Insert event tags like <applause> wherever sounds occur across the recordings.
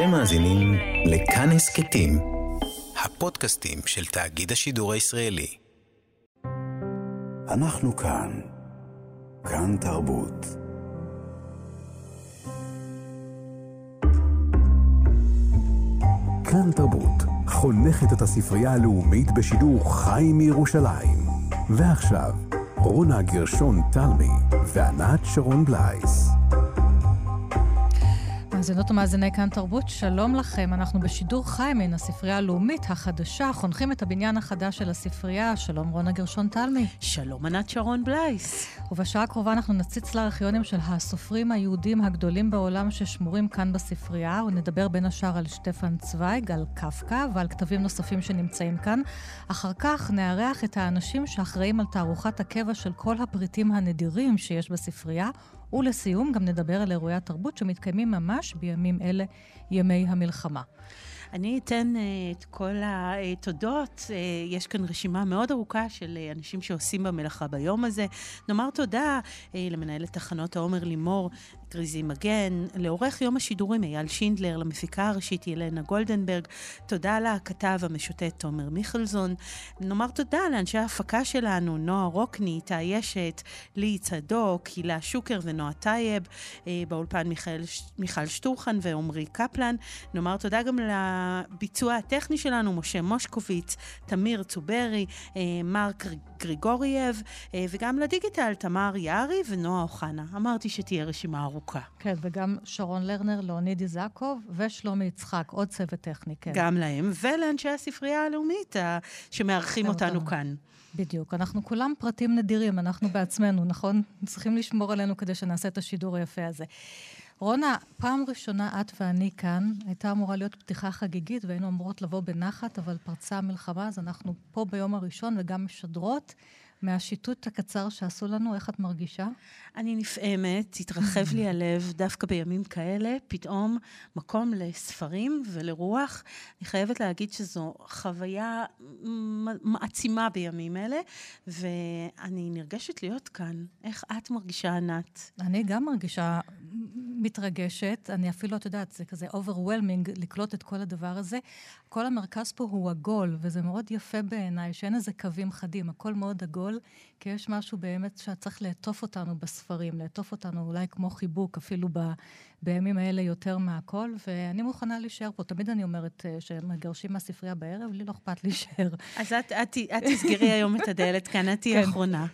אתם מאזינים לכאן הסכתים, הפודקאסטים של תאגיד השידור הישראלי. אנחנו כאן. כאן תרבות. כאן תרבות, חונכת את הספרייה הלאומית בשידור חי מירושלים. ועכשיו, רונה גרשון תלמי וענת שרון בלייס. מאזינות ומאזיני כאן תרבות, שלום לכם. אנחנו בשידור חי מן הספרייה הלאומית החדשה, חונכים את הבניין החדש של הספרייה. שלום רונה גרשון תלמי. שלום ענת שרון בלייס. ובשעה הקרובה אנחנו נציץ לארכיונים של הסופרים היהודים הגדולים בעולם ששמורים כאן בספרייה, ונדבר בין השאר על שטפן צוויג, על קפקא ועל כתבים נוספים שנמצאים כאן. אחר כך נארח את האנשים שאחראים על תערוכת הקבע של כל הפריטים הנדירים שיש בספרייה. ולסיום, גם נדבר על אירועי התרבות שמתקיימים ממש בימים אלה, ימי המלחמה. אני אתן uh, את כל התודות. Uh, יש כאן רשימה מאוד ארוכה של uh, אנשים שעושים במלאכה ביום הזה. נאמר תודה uh, למנהלת תחנות העומר לימור, גריזי מגן, לעורך יום השידורים אייל שינדלר, למפיקה הראשית ילנה גולדנברג, תודה לכתב המשוטט תומר מיכלזון. נאמר תודה לאנשי ההפקה שלנו, נועה רוקני, איתה ישת, לי צדוק, הילה שוקר ונועה טייב, אה, באולפן מיכל, מיכל שטורחן ועמרי קפלן. נאמר תודה גם לביצוע הטכני שלנו, משה מושקוביץ, תמיר צוברי, אה, מרק גריגורייב, אה, וגם לדיגיטל, תמר יערי ונועה אוחנה. אמרתי שתהיה רשימה ארוכה. כן, וגם שרון לרנר, לאוניד איזקוב ושלומי יצחק, עוד צוות טכני, כן. גם להם, ולאנשי הספרייה הלאומית שמארחים אותנו כאן. בדיוק. אנחנו כולם פרטים נדירים, אנחנו בעצמנו, נכון? צריכים לשמור עלינו כדי שנעשה את השידור היפה הזה. רונה, פעם ראשונה את ואני כאן, הייתה אמורה להיות פתיחה חגיגית והיינו אמורות לבוא בנחת, אבל פרצה המלחמה, אז אנחנו פה ביום הראשון וגם משדרות. מהשיטוט הקצר שעשו לנו, איך את מרגישה? אני נפעמת, התרחב לי הלב דווקא בימים כאלה, פתאום מקום לספרים ולרוח. אני חייבת להגיד שזו חוויה מעצימה בימים אלה, ואני נרגשת להיות כאן. איך את מרגישה, ענת? אני גם מרגישה מתרגשת. אני אפילו, את יודעת, זה כזה overwhelming לקלוט את כל הדבר הזה. כל המרכז פה הוא עגול, וזה מאוד יפה בעיניי, שאין איזה קווים חדים, הכל מאוד עגול, כי יש משהו באמת שצריך לעטוף אותנו בספרים, לעטוף אותנו אולי כמו חיבוק, אפילו ב, בימים האלה יותר מהכל, ואני מוכנה להישאר פה. תמיד אני אומרת אה, שמגרשים מהספרייה בערב, לי לא אכפת להישאר. אז את, את, את תסגרי היום את הדלת כאן, את תהיי כן. אחרונה.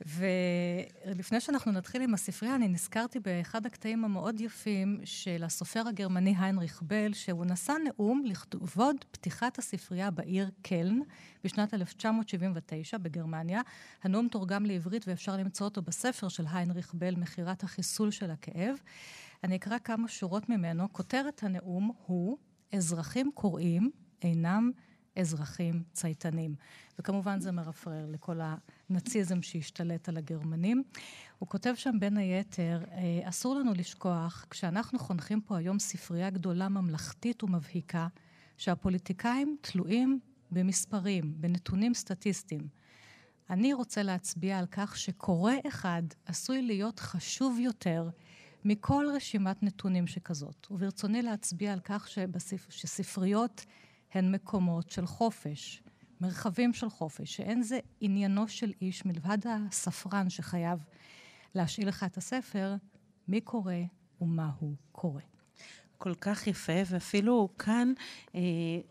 ולפני שאנחנו נתחיל עם הספרייה, אני נזכרתי באחד הקטעים המאוד יפים של הסופר הגרמני היינריך בל, שהוא נשא נאום לכבוד פתיחת הספרייה בעיר קלן בשנת 1979 בגרמניה. הנאום תורגם לעברית ואפשר למצוא אותו בספר של היינריך בל, מכירת החיסול של הכאב. אני אקרא כמה שורות ממנו. כותרת הנאום הוא, אזרחים קוראים אינם אזרחים צייתנים. וכמובן זה מרפרר לכל הנאציזם שהשתלט על הגרמנים. הוא כותב שם בין היתר, אה, אסור לנו לשכוח, כשאנחנו חונכים פה היום ספרייה גדולה ממלכתית ומבהיקה, שהפוליטיקאים תלויים במספרים, בנתונים סטטיסטיים. אני רוצה להצביע על כך שקורא אחד עשוי להיות חשוב יותר מכל רשימת נתונים שכזאת. וברצוני להצביע על כך שבספ... שספריות הן מקומות של חופש, מרחבים של חופש, שאין זה עניינו של איש מלבד הספרן שחייב להשאיל לך את הספר, מי קורא ומה הוא קורא. כל כך יפה, ואפילו כאן אה,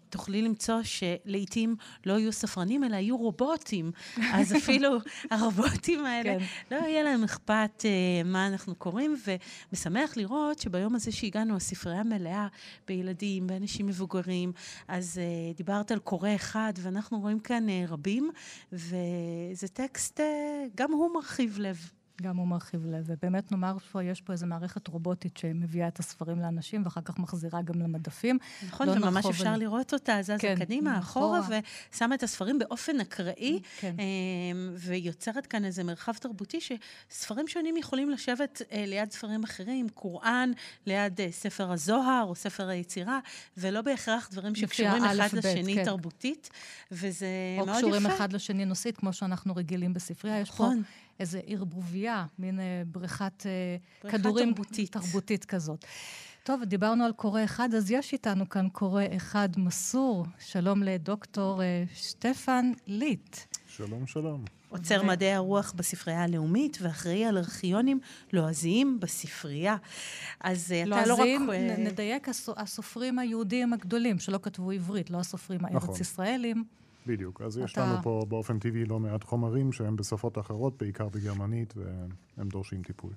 תוכלי למצוא שלעיתים לא יהיו ספרנים, אלא יהיו רובוטים. <laughs> אז אפילו הרובוטים האלה, כן. לא יהיה להם אכפת אה, מה אנחנו קוראים, ומשמח לראות שביום הזה שהגענו, הספרייה מלאה בילדים, באנשים מבוגרים, אז אה, דיברת על קורא אחד, ואנחנו רואים כאן אה, רבים, וזה טקסט, אה, גם הוא מרחיב לב. גם הוא מרחיב לב, ובאמת נאמר שיש פה איזו מערכת רובוטית שמביאה את הספרים לאנשים, ואחר כך מחזירה גם למדפים. נכון, לא וממש אפשר ו... לראות אותה, זזה כן, קדימה, אחורה, ושמה את הספרים באופן אקראי, כן. אמ, ויוצרת כאן איזה מרחב תרבותי, שספרים שונים יכולים לשבת אה, ליד ספרים אחרים, קוראן, ליד אה, ספר הזוהר או ספר היצירה, ולא בהכרח דברים שקשורים אחד בית, לשני כן. תרבותית, וזה מאוד יפה. או קשורים אחד לשני נושאית, כמו שאנחנו רגילים בספרייה. נכון. יש פה נכון. איזה ערבוביה, מין אה, בריכת, אה, בריכת כדורים תרבותית. תרבותית כזאת. טוב, דיברנו על קורא אחד, אז יש איתנו כאן קורא אחד מסור. שלום לדוקטור אה, שטפן ליט. שלום, שלום. עוצר ו... מדעי הרוח בספרייה הלאומית ואחראי על ארכיונים לועזיים בספרייה. אז אתה לא רק... לועזיים, נדייק, הסופרים היהודים הגדולים, שלא כתבו עברית, לא הסופרים נכון. בדיוק. אז אתה... יש לנו פה באופן טבעי לא מעט חומרים שהם בשפות אחרות, בעיקר בגרמנית, והם דורשים טיפול.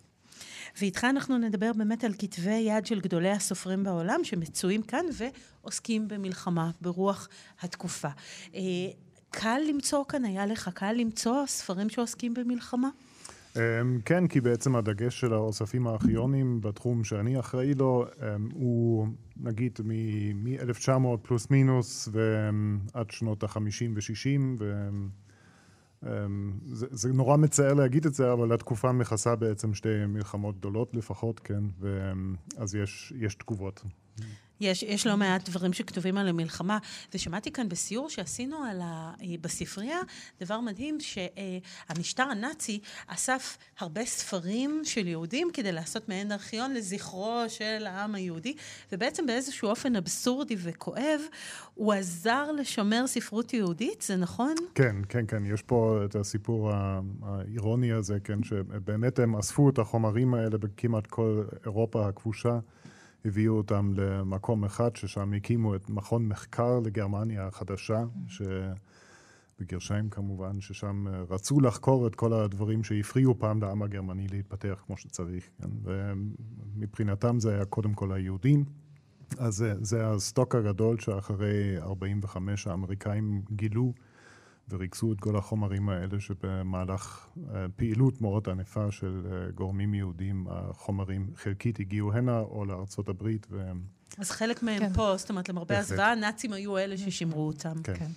ואיתך אנחנו נדבר באמת על כתבי יד של גדולי הסופרים בעולם שמצויים כאן ועוסקים במלחמה, ברוח התקופה. אה, קל למצוא כאן, היה לך קל למצוא ספרים שעוסקים במלחמה? Um, כן, כי בעצם הדגש של האוספים הארכיונים בתחום שאני אחראי לו, um, הוא נגיד מ-1900 פלוס מינוס ועד שנות ה-50 ו-60, זה, זה נורא מצער להגיד את זה, אבל התקופה מכסה בעצם שתי מלחמות גדולות לפחות, כן, ואז יש, יש תגובות. יש, יש לא מעט דברים שכתובים על המלחמה, ושמעתי כאן בסיור שעשינו על ה, אה, בספרייה, דבר מדהים, שהמשטר הנאצי אסף הרבה ספרים של יהודים כדי לעשות מעין ארכיון לזכרו של העם היהודי, ובעצם באיזשהו אופן אבסורדי וכואב, הוא עזר לשמר ספרות יהודית, זה נכון? כן, כן, כן, יש פה את הסיפור האירוני הזה, כן, שבאמת הם אספו את החומרים האלה בכמעט כל אירופה הכבושה. הביאו אותם למקום אחד, ששם הקימו את מכון מחקר לגרמניה החדשה, שבגרשיים כמובן, ששם רצו לחקור את כל הדברים שהפריעו פעם לעם הגרמני להתפתח כמו שצריך. כן? ומבחינתם זה היה קודם כל היהודים. אז זה, זה הסטוק הגדול שאחרי 45 האמריקאים גילו וריכזו את כל החומרים האלה שבמהלך אה, פעילות מאוד ענפה של אה, גורמים יהודים, החומרים חלקית הגיעו הנה או לארצות הברית. ו... אז חלק מהם כן. פה, זאת אומרת, למרבה הזוועה, הנאצים היו אלה ששימרו אותם. כן. כן.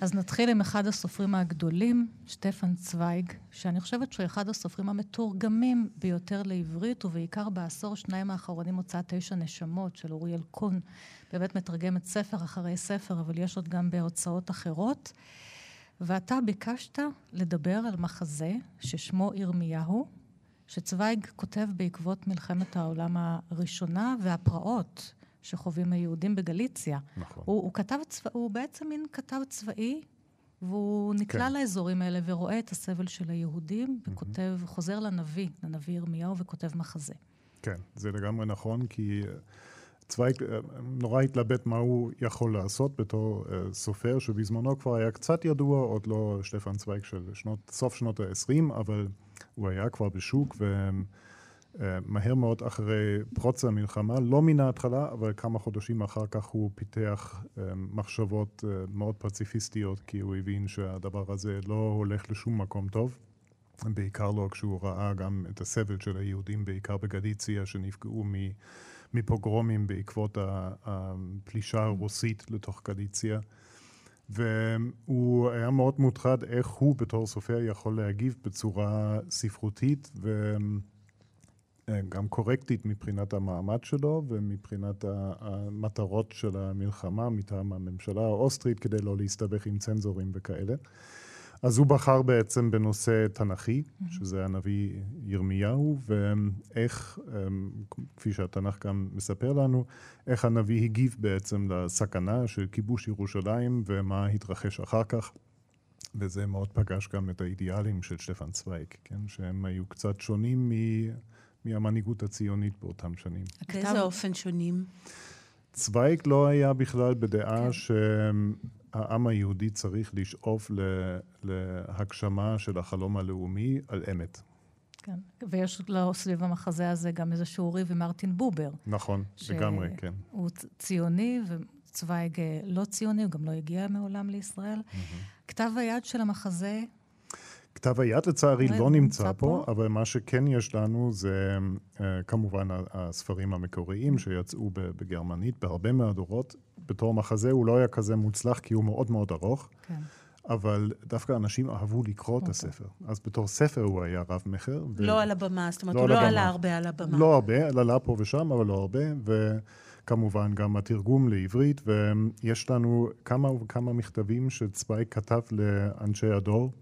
אז נתחיל עם אחד הסופרים הגדולים, שטפן צוויג, שאני חושבת שהוא אחד הסופרים המתורגמים ביותר לעברית, ובעיקר בעשור שניים האחרונים הוצאת תשע נשמות של אוריאל קון. באמת מתרגמת ספר אחרי ספר, אבל יש עוד גם בהוצאות אחרות. ואתה ביקשת לדבר על מחזה ששמו ירמיהו, שצוויג כותב בעקבות מלחמת העולם הראשונה והפרעות שחווים היהודים בגליציה. נכון. הוא, הוא, כתב צבא, הוא בעצם מין כתב צבאי, והוא נקלע כן. לאזורים האלה ורואה את הסבל של היהודים, וכותב, mm-hmm. חוזר לנביא, לנביא ירמיהו, וכותב מחזה. כן, זה לגמרי נכון, כי... צוויג אה, נורא התלבט מה הוא יכול לעשות בתור uh, סופר, שבזמנו כבר היה קצת ידוע, עוד לא שטפן צוויג של שנות, סוף שנות ה-20, אבל הוא היה כבר בשוק, ומהר uh, מאוד אחרי פרוץ המלחמה, לא מן ההתחלה, אבל כמה חודשים אחר כך הוא פיתח מחשבות מאוד פציפיסטיות, כי הוא הבין שהדבר הזה לא הולך לשום מקום טוב. בעיקר לא כשהוא ראה גם את הסבל של היהודים, בעיקר בגליציה, שנפגעו מ... מפוגרומים בעקבות הפלישה הרוסית לתוך גליציה. והוא היה מאוד מוטרד איך הוא בתור סופר יכול להגיב בצורה ספרותית וגם קורקטית מבחינת המעמד שלו ומבחינת המטרות של המלחמה מטעם הממשלה האוסטרית כדי לא להסתבך עם צנזורים וכאלה. אז הוא בחר בעצם בנושא תנ"כי. שזה הנביא ירמיהו, ואיך, אמ, כפי שהתנ"ך גם מספר לנו, איך הנביא הגיב בעצם לסכנה של כיבוש ירושלים ומה התרחש אחר כך. וזה מאוד פגש גם את האידיאלים של שטפן צוויג, כן? שהם היו קצת שונים מ... מהמנהיגות הציונית באותם שנים. באיזה אופן שונים? צוויג לא היה בכלל בדעה כן. שהעם היהודי צריך לשאוף להגשמה של החלום הלאומי על אמת. כן, ויש לו סביב המחזה הזה גם איזשהו ריב עם מרטין בובר. נכון, לגמרי, כן. הוא ציוני וצוויג לא ציוני, הוא גם לא הגיע מעולם לישראל. Mm-hmm. כתב היד של המחזה כתב היד לצערי לא נמצא פה, אבל מה שכן יש לנו זה uh, כמובן הספרים המקוריים שיצאו בגרמנית בהרבה מהדורות. בתור מחזה הוא לא היה כזה מוצלח כי הוא מאוד מאוד ארוך. כן. אבל דווקא אנשים אהבו לקרוא את אוקיי. הספר. אז בתור ספר הוא היה רב-מכר. ו... לא על הבמה, זאת אומרת, לא הוא לא עלה הרבה על הבמה. לא הרבה, עלה פה ושם, אבל לא הרבה. וכמובן גם התרגום לעברית, ויש לנו כמה וכמה מכתבים שצווי כתב לאנשי הדור,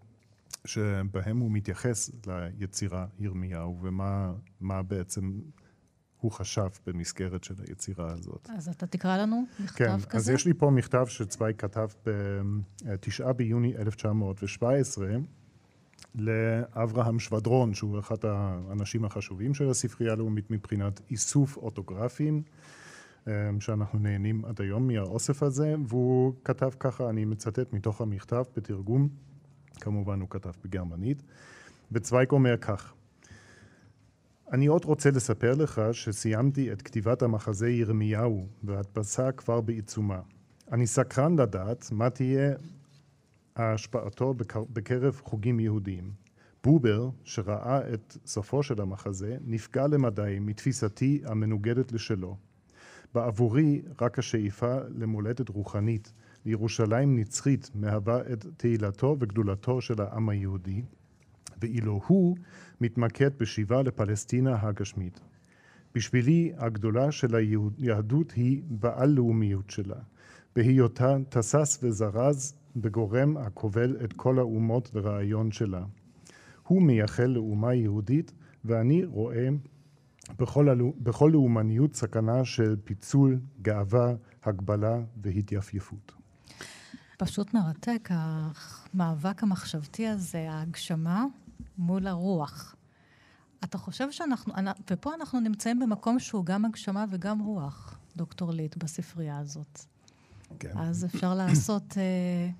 שבהם הוא מתייחס ליצירה ירמיהו, ומה בעצם הוא חשב במסגרת של היצירה הזאת. אז אתה תקרא לנו מכתב כן, כזה? כן, אז יש לי פה מכתב שצוויג כתב ב-9 ביוני 1917 לאברהם שבדרון, שהוא אחד האנשים החשובים של הספרייה הלאומית מבחינת איסוף אוטוגרפים, שאנחנו נהנים עד היום מהאוסף הזה, והוא כתב ככה, אני מצטט מתוך המכתב בתרגום, כמובן הוא כתב בגרמנית, וצוויג אומר כך: אני עוד רוצה לספר לך שסיימתי את כתיבת המחזה ירמיהו וההדפסה כבר בעיצומה. אני סקרן לדעת מה תהיה השפעתו בקרב חוגים יהודיים. בובר, שראה את סופו של המחזה, נפגע למדי מתפיסתי המנוגדת לשלו. בעבורי רק השאיפה למולדת רוחנית, לירושלים נצחית, מהווה את תהילתו וגדולתו של העם היהודי, ואילו הוא מתמקד בשיבה לפלסטינה הגשמית. בשבילי הגדולה של היהדות היא בעל-לאומיות שלה, בהיותה תסס וזרז בגורם הכובל את כל האומות ורעיון שלה. הוא מייחל לאומה יהודית, ואני רואה בכל, הלא, בכל לאומניות סכנה של פיצול, גאווה, הגבלה והתייפייפות. פשוט מרתק, המאבק המחשבתי הזה, ההגשמה מול הרוח. אתה חושב שאנחנו, ופה אנחנו נמצאים במקום שהוא גם הגשמה וגם רוח, דוקטור ליט, בספרייה הזאת. כן. אז אפשר לעשות אה,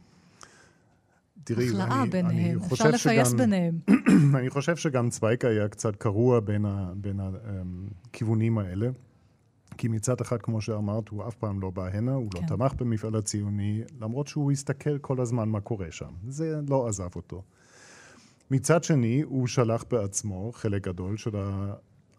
תראי, הכלאה אני, ביניהם, אני אפשר לפייס שגם, ביניהם. <clears throat> אני חושב שגם צווייקה היה קצת קרוע בין, ה, בין הכיוונים האלה. כי מצד אחד, כמו שאמרת, הוא אף פעם לא בא הנה, הוא לא כן. לא תמך במפעל הציוני, למרות שהוא הסתכל כל הזמן מה קורה שם. זה לא עזב אותו. מצד שני, הוא שלח בעצמו חלק גדול של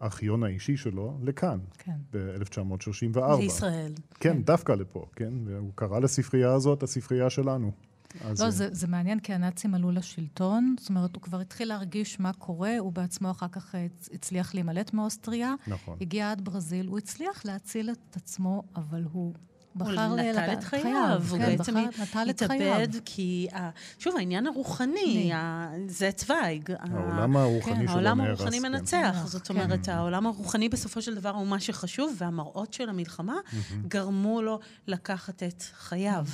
הארכיון האישי שלו לכאן, כן. ב-1934. לישראל. כן, כן, דווקא לפה, כן? והוא קרא לספרייה הזאת הספרייה שלנו. אז... לא, זה, זה מעניין, כי הנאצים עלו לשלטון, זאת אומרת, הוא כבר התחיל להרגיש מה קורה, הוא בעצמו אחר כך הצליח להימלט מאוסטריה. נכון. הגיע עד ברזיל, הוא הצליח להציל את עצמו, אבל הוא בחר הוא נטל את חייו, הוא כן, בעצם התאבד, כי, שוב, העניין הרוחני, זה צוויג. העולם הרוחני כן. שלו העולם הרוחני מנצח, זאת אומרת, העולם הרוחני בסופו של דבר הוא מה שחשוב, והמראות של המלחמה גרמו לו לקחת את חייו.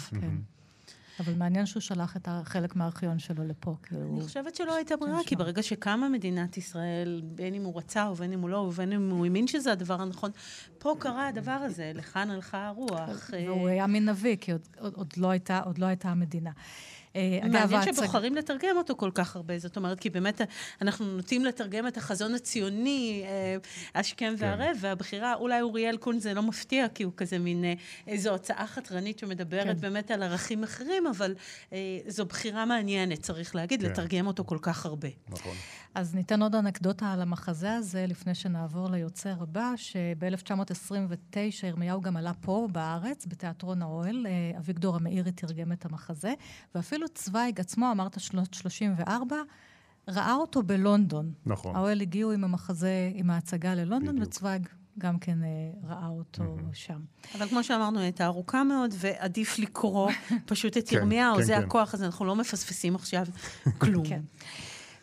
אבל מעניין שהוא שלח את חלק מהארכיון שלו לפה. אני הוא... חושבת שלא הייתה ברירה, כי ברגע שקמה מדינת ישראל, בין אם הוא רצה ובין אם הוא לא, ובין אם הוא האמין שזה הדבר הנכון, פה קרה הדבר הזה, לכאן הלכה הרוח. והוא היה מין נביא, כי עוד, לא, עוד לא הייתה המדינה. אה, מעניין שבוחרים לתרגם אותו כל כך הרבה, זאת אומרת, כי באמת אנחנו נוטים לתרגם את החזון הציוני, אה, השכם כן. והערב, והבחירה, אולי אוריאל קון זה לא מפתיע, כי הוא כזה מין אה, איזו הוצאה חתרנית שמדברת כן. באמת על ערכים אחרים, אבל זו בחירה מעניינת, צריך להגיד, כן. לתרגם אותו כל כך הרבה. נכון. אז ניתן עוד אנקדוטה על המחזה הזה, לפני שנעבור ליוצר הבא, שב-1929 ירמיהו גם עלה פה בארץ, בתיאטרון האוהל. אביגדור המאירי תרגם את המחזה, ואפילו אפילו צוויג עצמו, אמרת שנות 34, ראה אותו בלונדון. נכון. האוהל הגיעו עם המחזה, עם ההצגה ללונדון, בדיוק. וצוויג גם כן אה, ראה אותו mm-hmm. שם. אבל כמו שאמרנו, הייתה ארוכה מאוד, ועדיף לקרוא <laughs> פשוט את כן, ירמיהו, כן, זה כן. הכוח הזה, אנחנו לא מפספסים עכשיו <laughs> כלום. כן.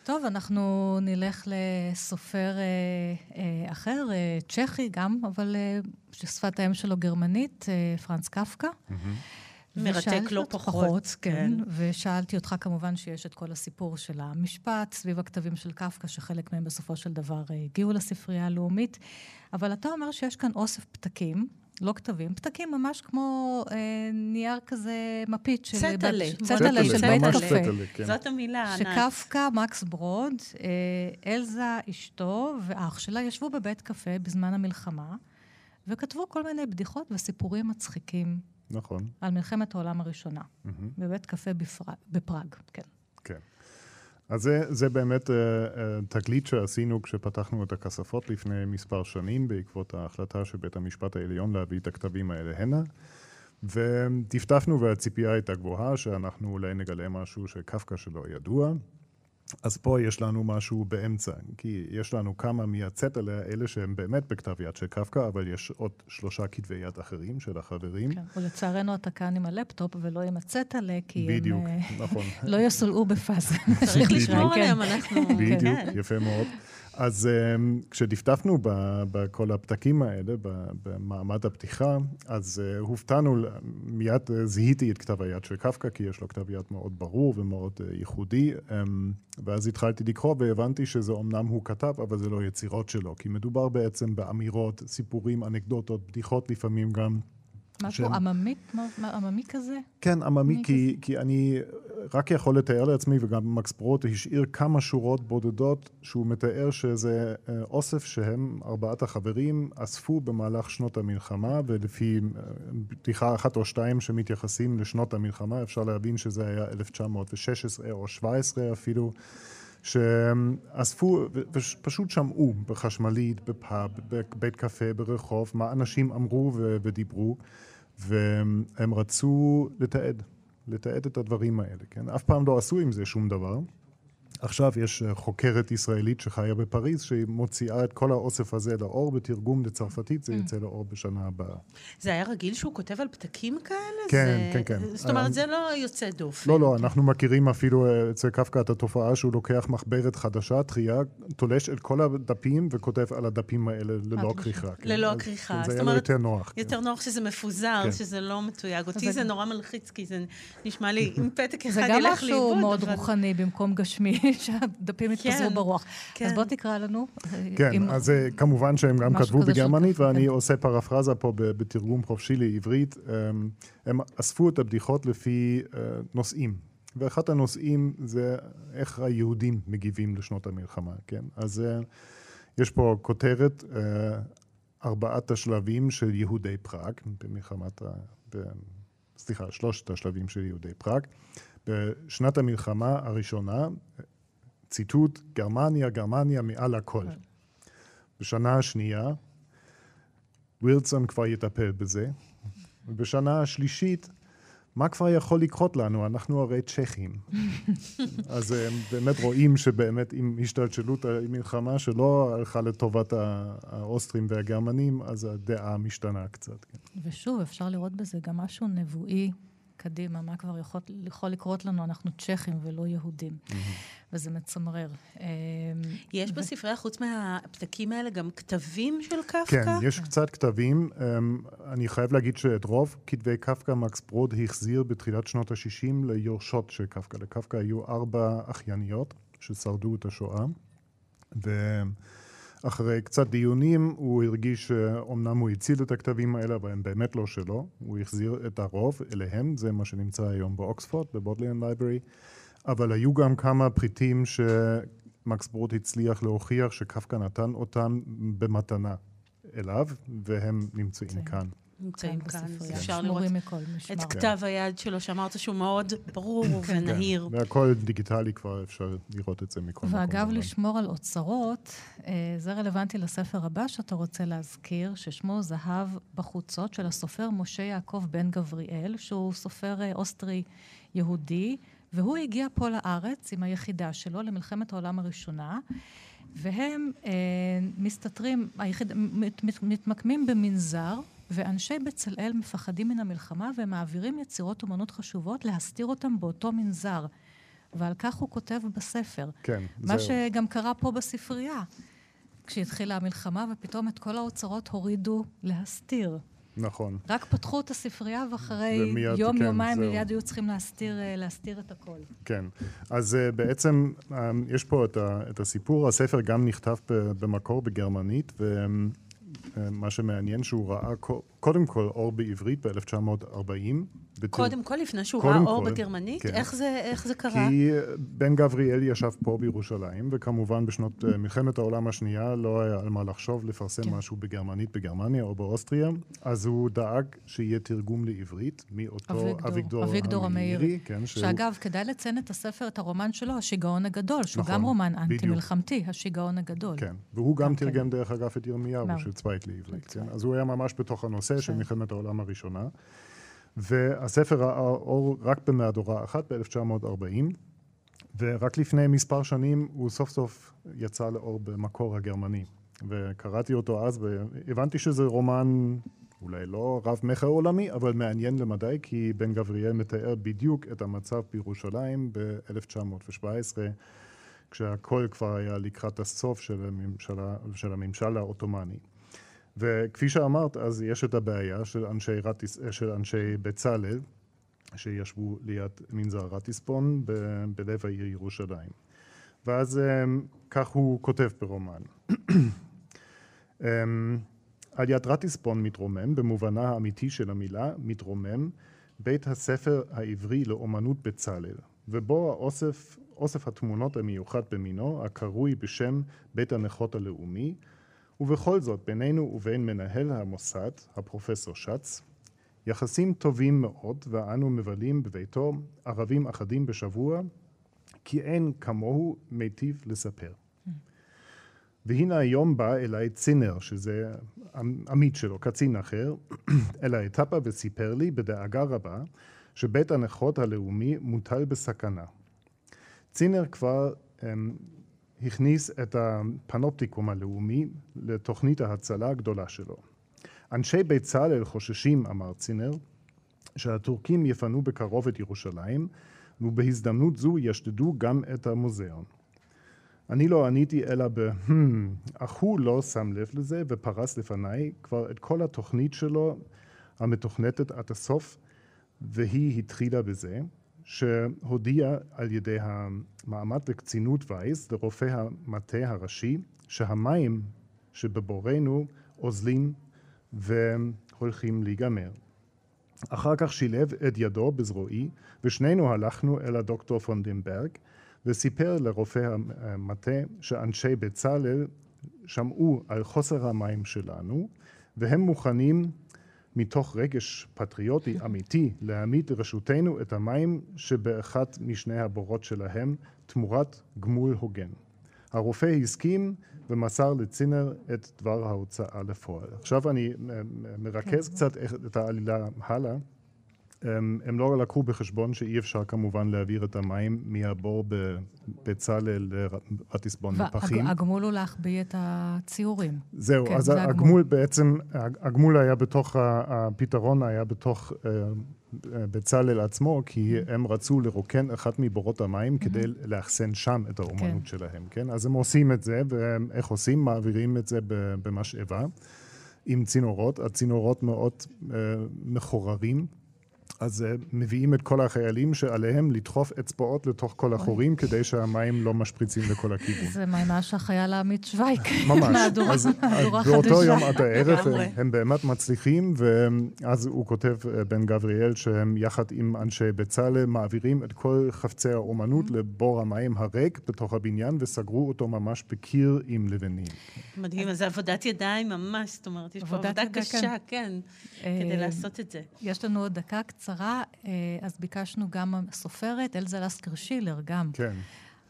טוב, אנחנו נלך לסופר אה, אה, אחר, אה, צ'כי גם, אבל אה, ששפת האם שלו גרמנית, אה, פרנץ קפקא. Mm-hmm. מרתק לא פחות. פחות, כן. כן. ושאלתי אותך כמובן שיש את כל הסיפור של המשפט סביב הכתבים של קפקא, שחלק מהם בסופו של דבר אה, הגיעו לספרייה הלאומית. אבל אתה אומר שיש כאן אוסף פתקים, לא כתבים, פתקים ממש כמו אה, נייר כזה מפית של... צטלה. צטלה של בית קפה. כן. זאת המילה, ענת. שקפקא, מקס ברוד, אה, אלזה אשתו ואח שלה ישבו בבית קפה בזמן המלחמה, וכתבו כל מיני בדיחות וסיפורים מצחיקים. נכון. על מלחמת העולם הראשונה, mm-hmm. בבית קפה בפרג, בפראג, כן. כן. אז זה, זה באמת uh, uh, תגלית שעשינו כשפתחנו את הכספות לפני מספר שנים, בעקבות ההחלטה של בית המשפט העליון להביא את הכתבים האלה הנה. וטפטפנו והציפייה הייתה גבוהה שאנחנו אולי נגלה משהו שקפקא שלא ידוע, אז פה יש לנו משהו באמצע, כי יש לנו כמה מהצטלה האלה שהם באמת בכתב יד של קפקא, אבל יש עוד שלושה כתבי יד אחרים של החברים. כן, ולצערנו אתה כאן עם הלפטופ ולא עם הצטלה, כי בדיוק, הם נכון. <laughs> לא יסולאו בפאזה. צריך לשמור עליהם, אנחנו... בדיוק, יפה מאוד. אז um, כשדפדפנו בכל הפתקים האלה, במעמד הפתיחה, אז uh, הופתענו, מיד uh, זיהיתי את כתב היד של קפקא, כי יש לו כתב יד מאוד ברור ומאוד uh, ייחודי, um, ואז התחלתי לקרוא והבנתי שזה אמנם הוא כתב, אבל זה לא יצירות שלו, כי מדובר בעצם באמירות, סיפורים, אנקדוטות, בדיחות לפעמים גם. משהו עממי, עממי כזה? כן, עממי, כי, כי אני רק יכול לתאר לעצמי, וגם מקס פרוט השאיר כמה שורות בודדות שהוא מתאר שזה אה, אוסף שהם, ארבעת החברים, אספו במהלך שנות המלחמה, ולפי אה, בדיחה אחת או שתיים שמתייחסים לשנות המלחמה, אפשר להבין שזה היה 1916 או 17 אפילו. שאספו ופשוט שמעו בחשמלית, בפאב, בבית קפה, ברחוב, מה אנשים אמרו ודיברו. והם רצו לתעד, לתעד את הדברים האלה, כן? אף פעם לא עשו עם זה שום דבר. עכשיו יש אה, חוקרת ישראלית שחיה בפריז, שהיא מוציאה את כל האוסף הזה לאור בתרגום לצרפתית, זה mm. יצא לאור בשנה הבאה. זה היה רגיל שהוא כותב על פתקים כאלה? כן, זה... כן, כן. זאת אומרת, זה לא יוצא דופן. לא, לא, אנחנו מכירים אפילו אה, אצל קפקא את התופעה שהוא לוקח מחברת חדשה, טריה, תולש את כל הדפים וכותב על הדפים האלה ללא כריכה. כן? ללא כריכה. כן, זה היה יותר נוח. יותר כן. נוח שזה מפוזר, כן. שזה לא מתויג. אותי זה נורא מלחיץ, כי זה נשמע לי, אם פתק <laughs> אחד ילך לאיבוד, זה גם משהו מאוד רוחני במקום גשמי. <laughs> שהדפים יתפזרו כן, ברוח. כן. אז בוא תקרא לנו. כן, עם... אז אה, כמובן שהם גם כתבו בגרמנית, ואני כן. עושה פרפרזה פה בתרגום חופשי לעברית. אמ, הם אספו את הבדיחות לפי אה, נושאים. ואחד הנושאים זה איך היהודים מגיבים לשנות המלחמה, כן? אז אה, יש פה כותרת, ארבעת השלבים של יהודי פראג, במלחמת ה... סליחה, שלושת השלבים של יהודי פראג. בשנת המלחמה הראשונה, ציטוט, גרמניה, גרמניה מעל הכל. כן. בשנה השנייה, ווילסון כבר יטפל בזה. ובשנה השלישית, מה כבר יכול לקרות לנו? אנחנו הרי צ'כים. <laughs> אז הם באמת רואים שבאמת עם השתלשלות המלחמה שלא הלכה לטובת האוסטרים והגרמנים, אז הדעה משתנה קצת. כן. ושוב, אפשר לראות בזה גם משהו נבואי קדימה, מה כבר יכול, יכול לקרות לנו? אנחנו צ'כים ולא יהודים. Mm-hmm. וזה מצמרר. אמ, יש בספרייה, חוץ מהפתקים האלה, גם כתבים של קפקא? כן, יש קצת כתבים. אמ, אני חייב להגיד שאת רוב כתבי קפקא מקס ברוד החזיר בתחילת שנות ה-60 ליורשות של קפקא. לקפקא היו ארבע אחייניות ששרדו את השואה. ו... אחרי קצת דיונים, הוא הרגיש שאומנם הוא הציל את הכתבים האלה, אבל הם באמת לא שלו. הוא החזיר את הרוב אליהם, זה מה שנמצא היום באוקספורד, ב-Bodleian Library. אבל היו גם כמה פריטים שמקס ברוט הצליח להוכיח שקפקא נתן אותם במתנה אליו, והם נמצאים כאן. נמצאים כאן, אפשר לראות את כתב היד שלו, שאמרת שהוא מאוד ברור כן. ונהיר. והכל דיגיטלי כבר, אפשר לראות את זה מכל מקום. ואגב, לשמור על אוצרות, אה, זה רלוונטי לספר הבא שאתה רוצה להזכיר, ששמו זהב בחוצות, של הסופר משה יעקב בן גבריאל, שהוא סופר אה, אוסטרי יהודי, והוא הגיע פה לארץ עם היחידה שלו למלחמת העולם הראשונה. והם אה, מסתתרים, היחיד, מת, מת, מתמקמים במנזר, ואנשי בצלאל מפחדים מן המלחמה והם מעבירים יצירות אומנות חשובות להסתיר אותם באותו מנזר. ועל כך הוא כותב בספר. כן, מה זהו. שגם קרה פה בספרייה. כשהתחילה המלחמה ופתאום את כל האוצרות הורידו להסתיר. נכון. רק פתחו את הספרייה ואחרי ומיד, יום, כן, יומיים, מיד היו צריכים להסתיר, אה, להסתיר את הכל. כן. אז uh, בעצם um, יש פה את, ה, את הסיפור, הספר גם נכתב במקור בגרמנית, ו... מה שמעניין שהוא ראה קודם כל אור בעברית ב-1940. קודם כל, לפני שהוא ראה אור כל, בגרמנית? כן. איך, זה, איך זה קרה? כי בן גבריאל ישב פה בירושלים, וכמובן בשנות אה, מלחמת העולם השנייה לא היה על מה לחשוב לפרסם כן. משהו בגרמנית בגרמניה או באוסטריה, אז הוא דאג שיהיה תרגום לעברית מאותו אביגדור, אביגדור, המאירי. כן, שהוא... שאגב, כדאי לציין את הספר, את הרומן שלו, השיגעון הגדול, שהוא נכון, גם רומן אנטי-מלחמתי, השיגעון הגדול. כן, והוא גם כן. תרגם דרך אגב את ירמיהו של לעברית. כן? אז הוא היה ממש בתוך הנושא של מלחמת העולם הראשונה. והספר ראה אור רק במהדורה אחת ב-1940, ורק לפני מספר שנים הוא סוף סוף יצא לאור במקור הגרמני. וקראתי אותו אז, והבנתי שזה רומן אולי לא רב מכר עולמי, אבל מעניין למדי, כי בן גבריאל מתאר בדיוק את המצב בירושלים ב-1917. כשהכל כבר היה לקראת הסוף של, הממשלה, של הממשל העות'מאני. וכפי שאמרת, אז יש את הבעיה של אנשי, רטיס, של אנשי בצלאל, שישבו ליד מנזר רטיספון ב- בלב העיר ירושלים. ואז אמ, כך הוא כותב ברומן. אמ, על יד רטיספון מתרומם, במובנה האמיתי של המילה, מתרומם בית הספר העברי לאומנות בצלאל, ובו האוסף, אוסף התמונות המיוחד במינו, הקרוי בשם בית הנכות הלאומי, ובכל זאת, בינינו ובין מנהל המוסד, הפרופסור שץ, יחסים טובים מאוד, ואנו מבלים בביתו ערבים אחדים בשבוע, כי אין כמוהו מיטיב לספר. והנה היום בא אליי צינר, שזה עמית שלו, קצין אחר, <clears throat> אל האטפה וסיפר לי בדאגה רבה שבית הנכות הלאומי מוטל בסכנה. צינר כבר הם, הכניס את הפנופטיקום הלאומי לתוכנית ההצלה הגדולה שלו. אנשי צה"ל חוששים, אמר צינר, שהטורקים יפנו בקרוב את ירושלים, ובהזדמנות זו ישדדו גם את המוזיאון. אני לא עניתי אלא ב... אך הוא לא שם לב לזה ופרס לפניי כבר את כל התוכנית שלו המתוכנתת עד הסוף, והיא התחילה בזה שהודיע על ידי המעמד לקצינות וייס לרופא המטה הראשי שהמים שבבורנו אוזלים והולכים להיגמר. אחר כך שילב את ידו בזרועי ושנינו הלכנו אל הדוקטור פונדנברג וסיפר לרופא המטה שאנשי בצלאל שמעו על חוסר המים שלנו והם מוכנים מתוך רגש פטריוטי אמיתי להעמיד לרשותנו את המים שבאחת משני הבורות שלהם תמורת גמול הוגן. הרופא הסכים ומסר לצינר את דבר ההוצאה לפועל. עכשיו אני מרכז כן. קצת את העלילה הלאה. הם, לא לקחו בחשבון שאי אפשר כמובן להעביר את המים מהבור בבצלאל לרטיסבון בפחים. והגמול הוא להחביא את הציורים. זהו, כן, אז זה הגמול. הגמול בעצם, הגמול היה בתוך, הפתרון היה בתוך אה, בצלאל עצמו, כי mm-hmm. הם רצו לרוקן אחת מבורות המים mm-hmm. כדי לאחסן שם את האומנות כן. שלהם, כן? אז הם עושים את זה, ואיך עושים? מעבירים את זה במשאבה עם צינורות. הצינורות מאוד uh, מחוררים. אז uh, מביאים את כל החיילים שעליהם לדחוף אצבעות לתוך כל החורים כדי שהמים לא משפריצים לכל הכיוון. זה ממש החייל העמית שווייק. <laughs> ממש. <laughs> מהדורה חדשה. באותו יום עד הערב הם באמת מצליחים, ואז הוא כותב, אה, בן גבריאל, שהם יחד עם אנשי בצלאל מעבירים את כל חפצי האומנות mm-hmm. לבור המים הריק בתוך הבניין, וסגרו אותו ממש בקיר עם לבנים. מדהים, אז זה עבודת ידיים ממש, זאת אומרת, יש פה עבודה קשה, כן, כן כדי אה, לעשות את זה. יש לנו עוד דקה. קצרה, אה, אז ביקשנו גם הסופרת, אלזה לסקר שילר, גם. כן.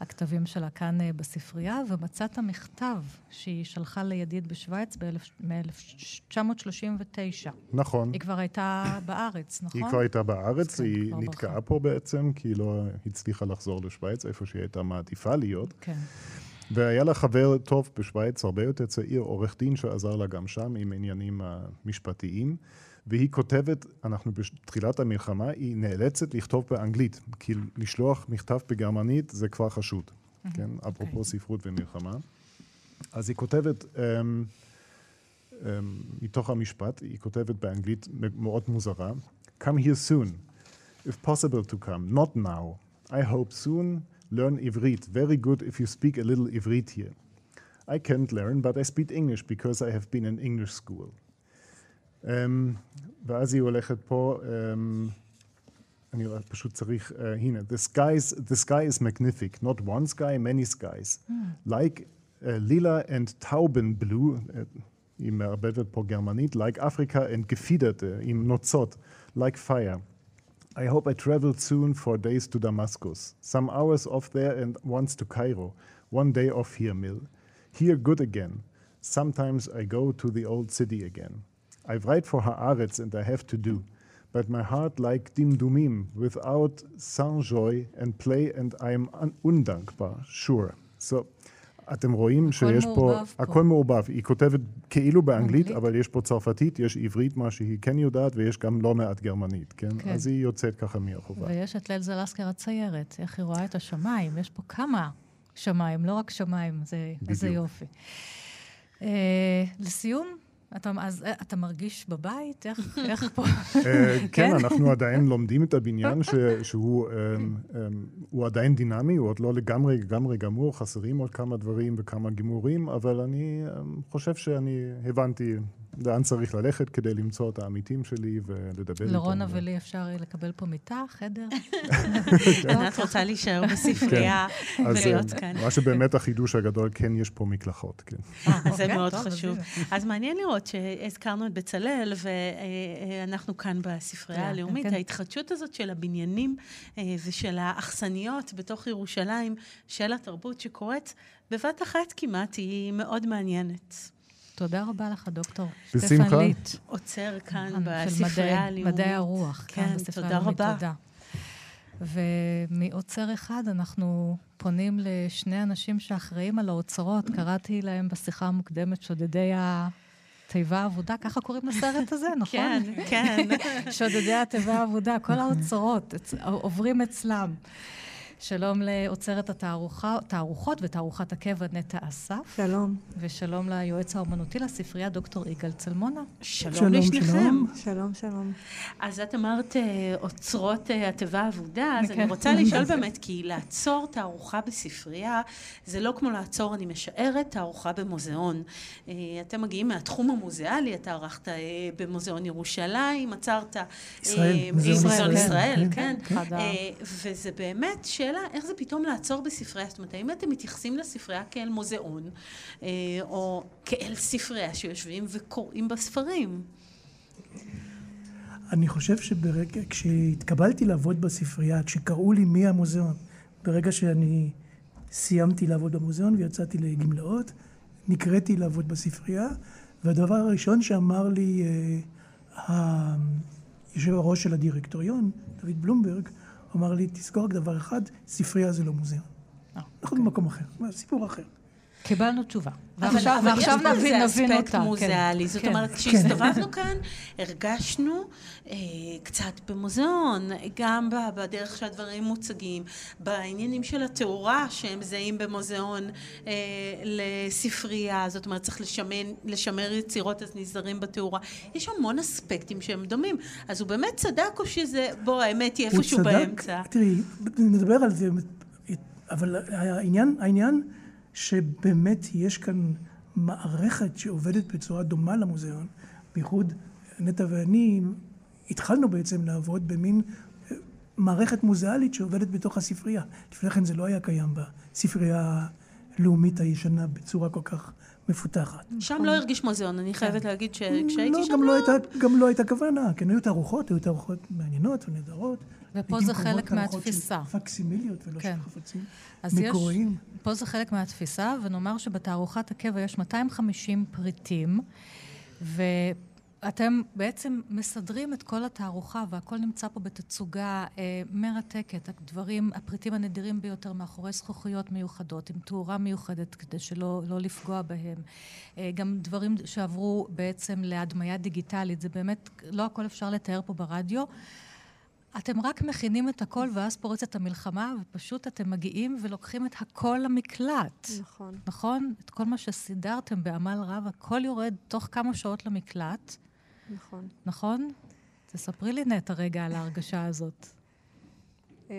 הכתבים שלה כאן אה, בספרייה, ומצאת מכתב שהיא שלחה לידיד בשוויץ ב-1939. נכון. היא כבר הייתה בארץ, <coughs> נכון? היא כבר הייתה בארץ, כן, היא נתקעה. פה בעצם, כי היא לא הצליחה לחזור לשוויץ, איפה שהיא הייתה מעדיפה להיות. כן. והיה לה חבר טוב בשוויץ, הרבה יותר צעיר, עורך דין שעזר לה גם שם עם עניינים המשפטיים. והיא כותבת, אנחנו בתחילת המלחמה, היא נאלצת לכתוב באנגלית, כי לשלוח מכתב בגרמנית זה כבר חשוד, mm-hmm. כן? Okay. אפרופו אוקיי. ספרות ומלחמה. אז היא כותבת, um, um, מתוך המשפט, היא כותבת באנגלית מאוד מוזרה, Come here soon, if possible to come, not now. I hope soon, learn עברית. Very good if you speak a little עברית here. I can't learn, but I speak English because I have been in English school. Um, ואז היא הולכת פה, um, אני פשוט צריך, uh, הנה, the, skies, the sky is magnific, not one sky, many skies. Mm. Like uh, lila and taubenblue, uh, היא מערבבת פה גרמנית, like Africa and gefiederte, עם נוצות, like fire. I hope I travel soon for days to Damascus, some hours off there and once to Cairo, one day off here, Mill. Here good again. Sometimes I go to the old city again. I write for Haaretz and I have to do, but my heart like dimdumim, without sans joy and play and I am undankbar, sure. So, אתם רואים שיש פה, הכל מעורבב. היא כותבת כאילו באנגלית, אבל יש פה צרפתית, יש עברית, מה שהיא כן יודעת, ויש גם לא מעט גרמנית, כן? כן. אז היא יוצאת ככה מהחובה. ויש את ליל זלסקר הציירת, איך היא רואה את השמיים, יש פה כמה שמיים, לא רק שמיים, זה, יופי. אה, לסיום, אתה, אז אה, אתה מרגיש בבית? איך, <laughs> איך פה? אה, כן, אנחנו עדיין לומדים את הבניין ש, <laughs> שהוא הוא עדיין דינמי, הוא עוד לא לגמרי לגמרי גמור, חסרים עוד כמה דברים וכמה גימורים, אבל אני חושב שאני הבנתי לאן צריך ללכת כדי למצוא את העמיתים שלי ולדבר איתם. לרונה ולי אפשר לקבל פה מיטה, חדר? ענת רוצה להישאר בספרייה כן. ולהיות כאן. מה שבאמת החידוש הגדול, כן, יש פה מקלחות, כן. אה, זה מאוד חשוב. אז מעניין לראות שהזכרנו את בצלאל, ואנחנו כאן בספרייה כן, הלאומית. כן. ההתחדשות הזאת של הבניינים אה, ושל האכסניות בתוך ירושלים, של התרבות שקורית בבת אחת כמעט, היא מאוד מעניינת. תודה רבה לך, דוקטור. בשמחה. עוצר כאן בספרייה הלאומית. מדעי הרוח, כן, תודה רבה. תודה. ומעוצר אחד אנחנו פונים לשני אנשים שאחראים על האוצרות. קראתי להם בשיחה המוקדמת שודדי התיבה האבודה, ככה קוראים לסרט הזה, נכון? כן, כן. <laughs> שודדי התיבה האבודה, כל האוצרות עוברים אצלם. שלום לאוצרת התערוכות ותערוכת הקבע נטע אסף. שלום. ושלום ליועץ האומנותי לספרייה, דוקטור יגאל צלמונה. שלום, שלום לשניכם. שלום, שלום. אז את אמרת אה, אוצרות אה, התיבה האבודה, אז אני כן. רוצה לשאול באמת, כי לעצור תערוכה בספרייה, זה לא כמו לעצור, אני משערת, תערוכה במוזיאון. אה, אתם מגיעים מהתחום המוזיאלי, אתה ערכת במוזיאון ירושלים, עצרת... ישראל. מוזיאון ישראל, כן. כן. וזה באמת ש... השאלה, איך זה פתאום לעצור בספרייה? זאת אומרת, האם אתם מתייחסים לספרייה כאל מוזיאון, אה, או כאל ספרייה שיושבים וקוראים בספרים? אני חושב שברגע, כשהתקבלתי לעבוד בספרייה, כשקראו לי מי המוזיאון, ברגע שאני סיימתי לעבוד במוזיאון ויצאתי לגמלאות, נקראתי לעבוד בספרייה, והדבר הראשון שאמר לי אה, היושב הראש של הדירקטוריון, דוד בלומברג, הוא אמר לי, תזכור רק דבר אחד, ספרייה זה לא מוזיאון. אה, אנחנו אוקיי. במקום אחר, סיפור אחר. קיבלנו תשובה. ועכשיו, נבין, נבין אותה. אספקט כן. מוזיאלי. זאת כן. אומרת, כשהסתובבנו כאן, הרגשנו אה, קצת במוזיאון, גם בדרך שהדברים מוצגים, בעניינים של התאורה שהם זהים במוזיאון אה, לספרייה, זאת אומרת, צריך לשמן, לשמר יצירות, אז נזהרים בתאורה. יש המון אספקטים שהם דומים. אז הוא באמת צדק, או שזה, בוא, האמת היא איפשהו באמצע? תראי, נדבר על זה, אבל העניין, העניין... שבאמת יש כאן מערכת שעובדת בצורה דומה למוזיאון, בייחוד נטע ואני התחלנו בעצם לעבוד במין אה, מערכת מוזיאלית שעובדת בתוך הספרייה. לפני כן זה לא היה קיים בספרייה הלאומית הישנה בצורה כל כך מפותחת. שם לא הרגיש מוזיאון, אני חייבת כן. להגיד שכשהייתי לא, שם... לא גם לא הייתה כוונה, כן, היו תערוכות, היו תערוכות מעניינות ונהדרות. ופה זה חלק מהתפיסה. פקסימיליות ולא כן. של חפצים מקוריים. יש, פה זה חלק מהתפיסה, ונאמר שבתערוכת הקבע יש 250 פריטים, ו... אתם בעצם מסדרים את כל התערוכה והכל נמצא פה בתצוגה אה, מרתקת, הדברים, הפריטים הנדירים ביותר מאחורי זכוכיות מיוחדות, עם תאורה מיוחדת כדי שלא לא לפגוע בהם. אה, גם דברים שעברו בעצם להדמיה דיגיטלית, זה באמת, לא הכל אפשר לתאר פה ברדיו. אתם רק מכינים את הכל ואז פורצת המלחמה, ופשוט אתם מגיעים ולוקחים את הכל למקלט. נכון. נכון? את כל מה שסידרתם בעמל רב, הכל יורד תוך כמה שעות למקלט. נכון. נכון? תספרי לי נטע רגע על ההרגשה הזאת. אמ,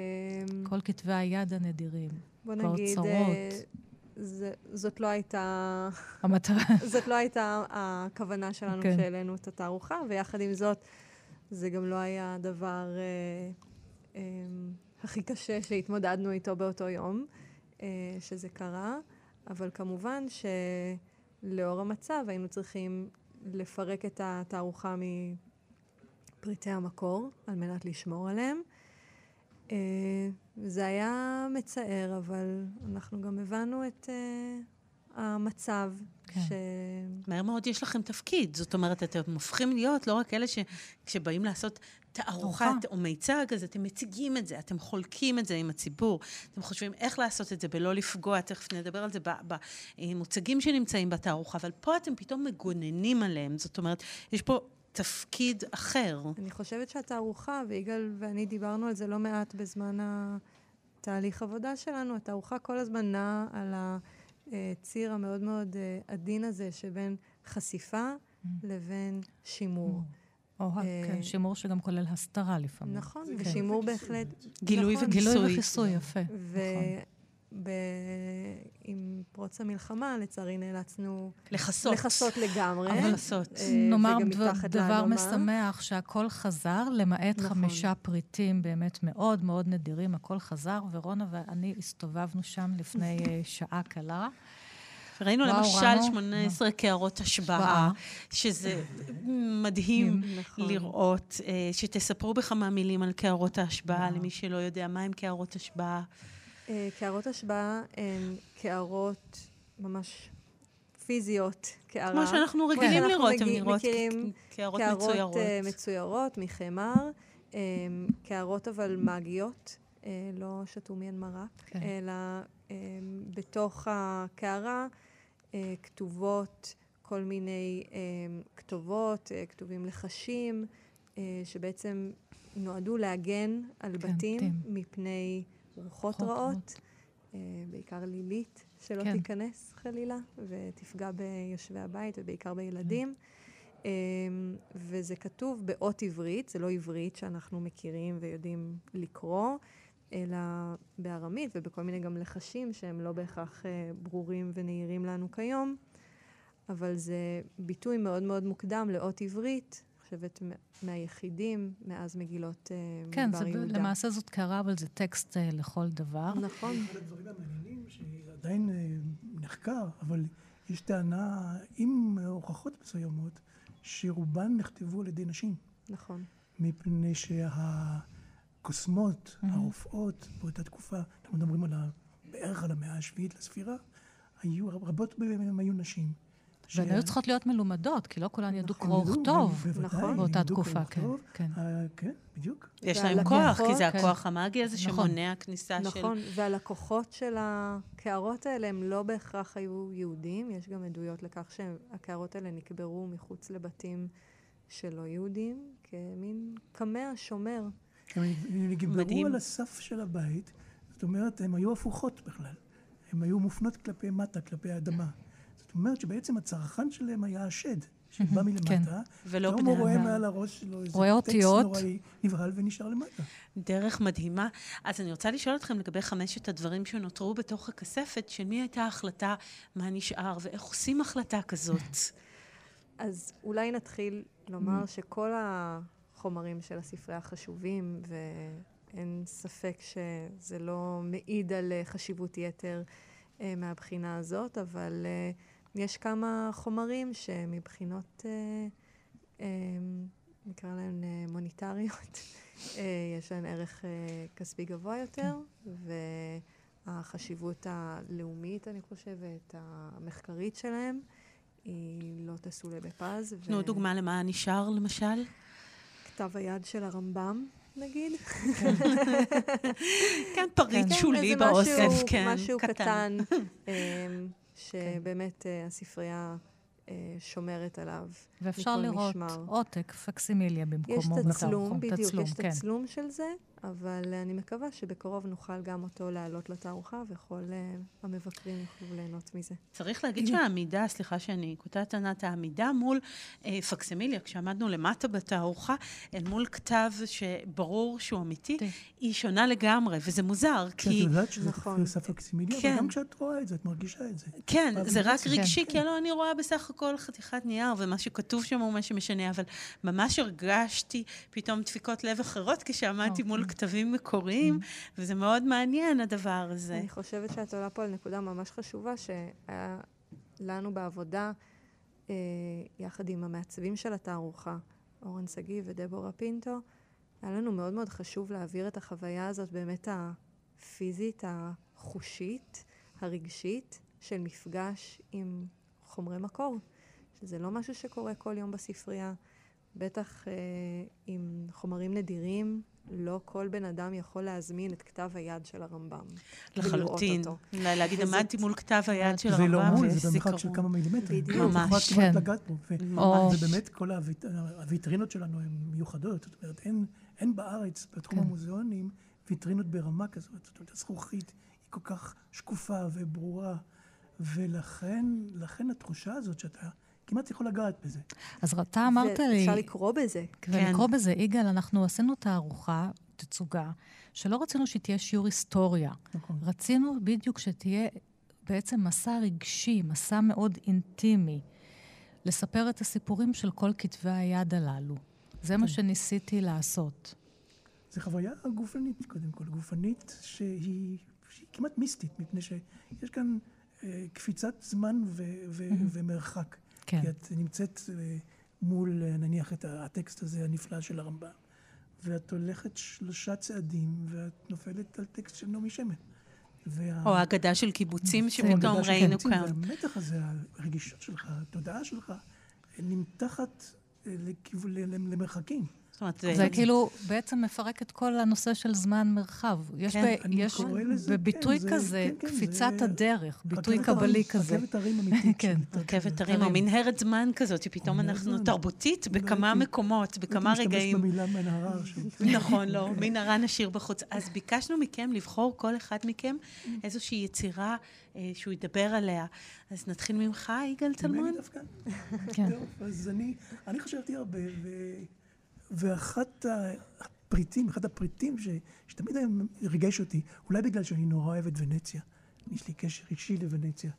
כל כתבי היד הנדירים. בוא נגיד, אה, זאת לא הייתה... המטרה. <laughs> זאת לא הייתה הכוונה שלנו כן. כשהעלינו את התערוכה, ויחד עם זאת, זה גם לא היה הדבר אה, אה, הכי קשה שהתמודדנו איתו באותו יום אה, שזה קרה, אבל כמובן שלאור המצב היינו צריכים לפרק את התערוכה מפריטי המקור על מנת לשמור עליהם. Uh, זה היה מצער, אבל אנחנו גם הבנו את uh, המצב. כן. ש... מהר מאוד יש לכם תפקיד. זאת אומרת, אתם הופכים להיות לא רק אלה שכשבאים לעשות תערוכה או מיצג, אז אתם מציגים את זה, אתם חולקים את זה עם הציבור, אתם חושבים איך לעשות את זה בלא לפגוע, תכף נדבר על זה במוצגים שנמצאים בתערוכה, אבל פה אתם פתאום מגוננים עליהם. זאת אומרת, יש פה תפקיד אחר. אני חושבת שהתערוכה, ויגאל ואני דיברנו על זה לא מעט בזמן בתהליך עבודה שלנו, התערוכה כל הזמן נעה על הציר המאוד מאוד אה, עדין הזה שבין חשיפה mm. לבין שימור. Mm. או אה, כן, שימור שגם כולל הסתרה לפעמים. נכון, כן. ושימור בהחלט... גילוי נכון, וכיסוי. גילוי וכיסוי, יפה. ב... עם פרוץ המלחמה, לצערי נאלצנו... לכסות. לכסות לגמרי. אבל לכסות. אה, נאמר דבר משמח, שהכל חזר, למעט נכון. חמישה פריטים באמת מאוד מאוד נדירים, הכל חזר, ורונה ואני הסתובבנו שם לפני אה, <laughs> שעה קלה. ראינו וואו, למשל ראנו? 18 קערות השבעה, שזה מדהים <laughs> נכון. לראות. אה, שתספרו בכמה מילים על קערות ההשבעה, למי שלא יודע, מה הם קערות השבעה? אה, קערות השבעה הן קערות ממש פיזיות, קערה. כמו שאנחנו רגילים לראות, הן נראות קערות מצוירות. קערות אה, מצוירות מחמר, קערות אבל מאגיות. לא שתו מיין מרק, כן. אלא בתוך הקערה אה, כתובות כל מיני אה, כתובות, אה, כתובים לחשים, אה, שבעצם נועדו להגן על כן, בתים תים. מפני רוחות רעות, אה, בעיקר לילית, שלא כן. תיכנס חלילה ותפגע ביושבי הבית ובעיקר בילדים. אה, וזה כתוב באות עברית, זה לא עברית שאנחנו מכירים ויודעים לקרוא. אלא בארמית ובכל מיני גם לחשים שהם לא בהכרח אה, ברורים ונהירים לנו כיום, אבל זה ביטוי מאוד מאוד מוקדם לאות עברית, חושבת מהיחידים מאז מגילות אה, כן, מדבר יהודה. כן, למעשה זאת קערה, אבל זה טקסט אה, לכל דבר. נכון. אחד הדברים המעניינים שעדיין אה, נחקר, אבל יש טענה עם הוכחות מסוימות, שרובן נכתבו על ידי נשים. נכון. מפני שה... הקוסמות, mm-hmm. הרופאות באותה תקופה, אנחנו מדברים על ה, בערך על המאה השביעית לספירה, היו, רבות מהן היו נשים. והן היו צריכות להיות מלומדות, כי לא כולן ידעו קרוא וכתוב. נכון. באותה תקופה, כן. כן. אה, כן, בדיוק. יש להם כוח, כי זה הכוח המאגי הזה נכון. שמונע כניסה של... נכון, והלקוחות של הקערות האלה הם לא בהכרח היו יהודים, יש גם עדויות לכך שהקערות האלה נקברו מחוץ לבתים שלא יהודים, כמין קמע שומר. הם נגברו על הסף של הבית, זאת אומרת, הן היו הפוכות בכלל. הן היו מופנות כלפי מטה, כלפי האדמה. זאת אומרת שבעצם הצרכן שלהם היה השד, שבא מלמטה, כן. ולא בני אדם. הוא רואה מעל הראש שלו איזה טקסט נוראי, נבהל ונשאר למטה. דרך מדהימה. אז אני רוצה לשאול אתכם לגבי חמשת הדברים שנותרו בתוך הכספת, של מי הייתה ההחלטה, מה נשאר, ואיך עושים החלטה כזאת? <laughs> אז אולי נתחיל לומר שכל. החומרים של הספרייה חשובים, ואין ספק שזה לא מעיד על חשיבות יתר אה, מהבחינה הזאת, אבל אה, יש כמה חומרים שמבחינות, אה, אה, נקרא להן אה, מוניטריות, יש להן ערך כספי גבוה יותר, והחשיבות הלאומית, אני חושבת, המחקרית שלהם, היא לא תסולא בפז. תנו ו... דוגמה למה נשאר, למשל. כתב היד של הרמב"ם, נגיד. כן, <laughs> פריט כן, שולי באוסף, כן, משהו קטן, <laughs> אמ, שבאמת אה, הספרייה אה, שומרת עליו ואפשר לראות עותק, פקסימיליה במקומו. יש תצלום, בדיוק, יש תצלום כן. של זה, אבל אני מקווה שבקרוב נוכל גם אותו להעלות לתערוכה, וכל uh, המבקרים יוכלו ליהנות מזה. צריך להגיד שהעמידה, סליחה שאני קוטעת ענת, העמידה מול uh, פקסימיליה, כשעמדנו למטה בתערוכה, אל מול כתב שברור שהוא אמיתי, היא שונה לגמרי, וזה מוזר, כי... את יודעת שזה נכון. פקסימיליה, כן. וגם כשאת רואה את זה, את מרגישה את זה. כן, זה רק רגשי, כן. כי לא, אני רואה בסך הכל חתיכת נייר, ומה שכתוב שם הוא מה שמשנה, אבל ממש הרגשתי פתאום דפיקות לב אחרות כשעמדתי מול. כתבים מקוריים. וזה מאוד מעניין הדבר הזה. אני חושבת שאת עולה פה על נקודה ממש חשובה, שהיה לנו בעבודה, אה, יחד עם המעצבים של התערוכה, אורן שגיא ודבורה פינטו, היה לנו מאוד מאוד חשוב להעביר את החוויה הזאת באמת הפיזית, החושית, הרגשית, של מפגש עם חומרי מקור, שזה לא משהו שקורה כל יום בספרייה. בטח אה, עם חומרים נדירים, לא כל בן אדם יכול להזמין את כתב היד של הרמב"ם. לחלוטין. להגיד, עמדתי מול כתב היד של הרמב"ם, זה לא מול, זה במרחק של כמה מילימטרים. בדיוק. ממש, כן. ובאמת, כל הוויטרינות שלנו הן מיוחדות. זאת אומרת, אין בארץ, בתחום כן. המוזיאונים, ויטרינות ברמה כזאת. זאת אומרת, הזכוכית היא כל כך שקופה וברורה, ולכן לכן התחושה הזאת שאתה כמעט יכול לגעת בזה. אז אתה אמרת לי... אפשר לקרוא בזה. כן. ולקרוא בזה. יגאל, אנחנו עשינו תערוכה, תצוגה, שלא רצינו שתהיה שיעור היסטוריה. נכון. רצינו בדיוק שתהיה בעצם מסע רגשי, מסע מאוד אינטימי, לספר את הסיפורים של כל כתבי היד הללו. זה מה כן. שניסיתי לעשות. זו חוויה גופנית, קודם כל. גופנית שהיא, שהיא כמעט מיסטית, מפני שיש כאן אה, קפיצת זמן ו- ו- ומרחק. כן. כי את נמצאת אה, מול, אה, נניח, את הטקסט הזה הנפלא של הרמב"ם, ואת הולכת שלושה צעדים, ואת נופלת על טקסט של נעמי שמן. וה... או האגדה של קיבוצים שפתאום ראינו כאן. והמתח הזה, הרגישות שלך, התודעה שלך, נמתחת למרחקים. זאת אומרת, זה, זה כאילו בעצם מפרק את כל הנושא של זמן-מרחב. יש, כן, ב, יש לזה, בביטוי כן, כזה, זה, כן, קפיצת זה הדרך, ביטוי קבלי כזה. רכבת הרים <laughs> אמיתית. כן, רכבת הרים, או מנהרת זמן כזאת, שפתאום אנחנו תרבותית בכמה מקומות, בכמה רגעים. לא משתמש במילה מנהרה. נכון, לא, <laughs> מנהרה נשאיר בחוץ. אז ביקשנו מכם לבחור, כל אחד מכם, איזושהי יצירה אה, שהוא ידבר עליה. אז נתחיל ממך, יגאל תלמוד. ממני דווקא. כן. אז אני חשבתי הרבה, ואחת הפריטים, אחד הפריטים ש, שתמיד ריגש אותי, אולי בגלל שאני נורא אוהב את ונציה, יש לי קשר אישי לוונציה,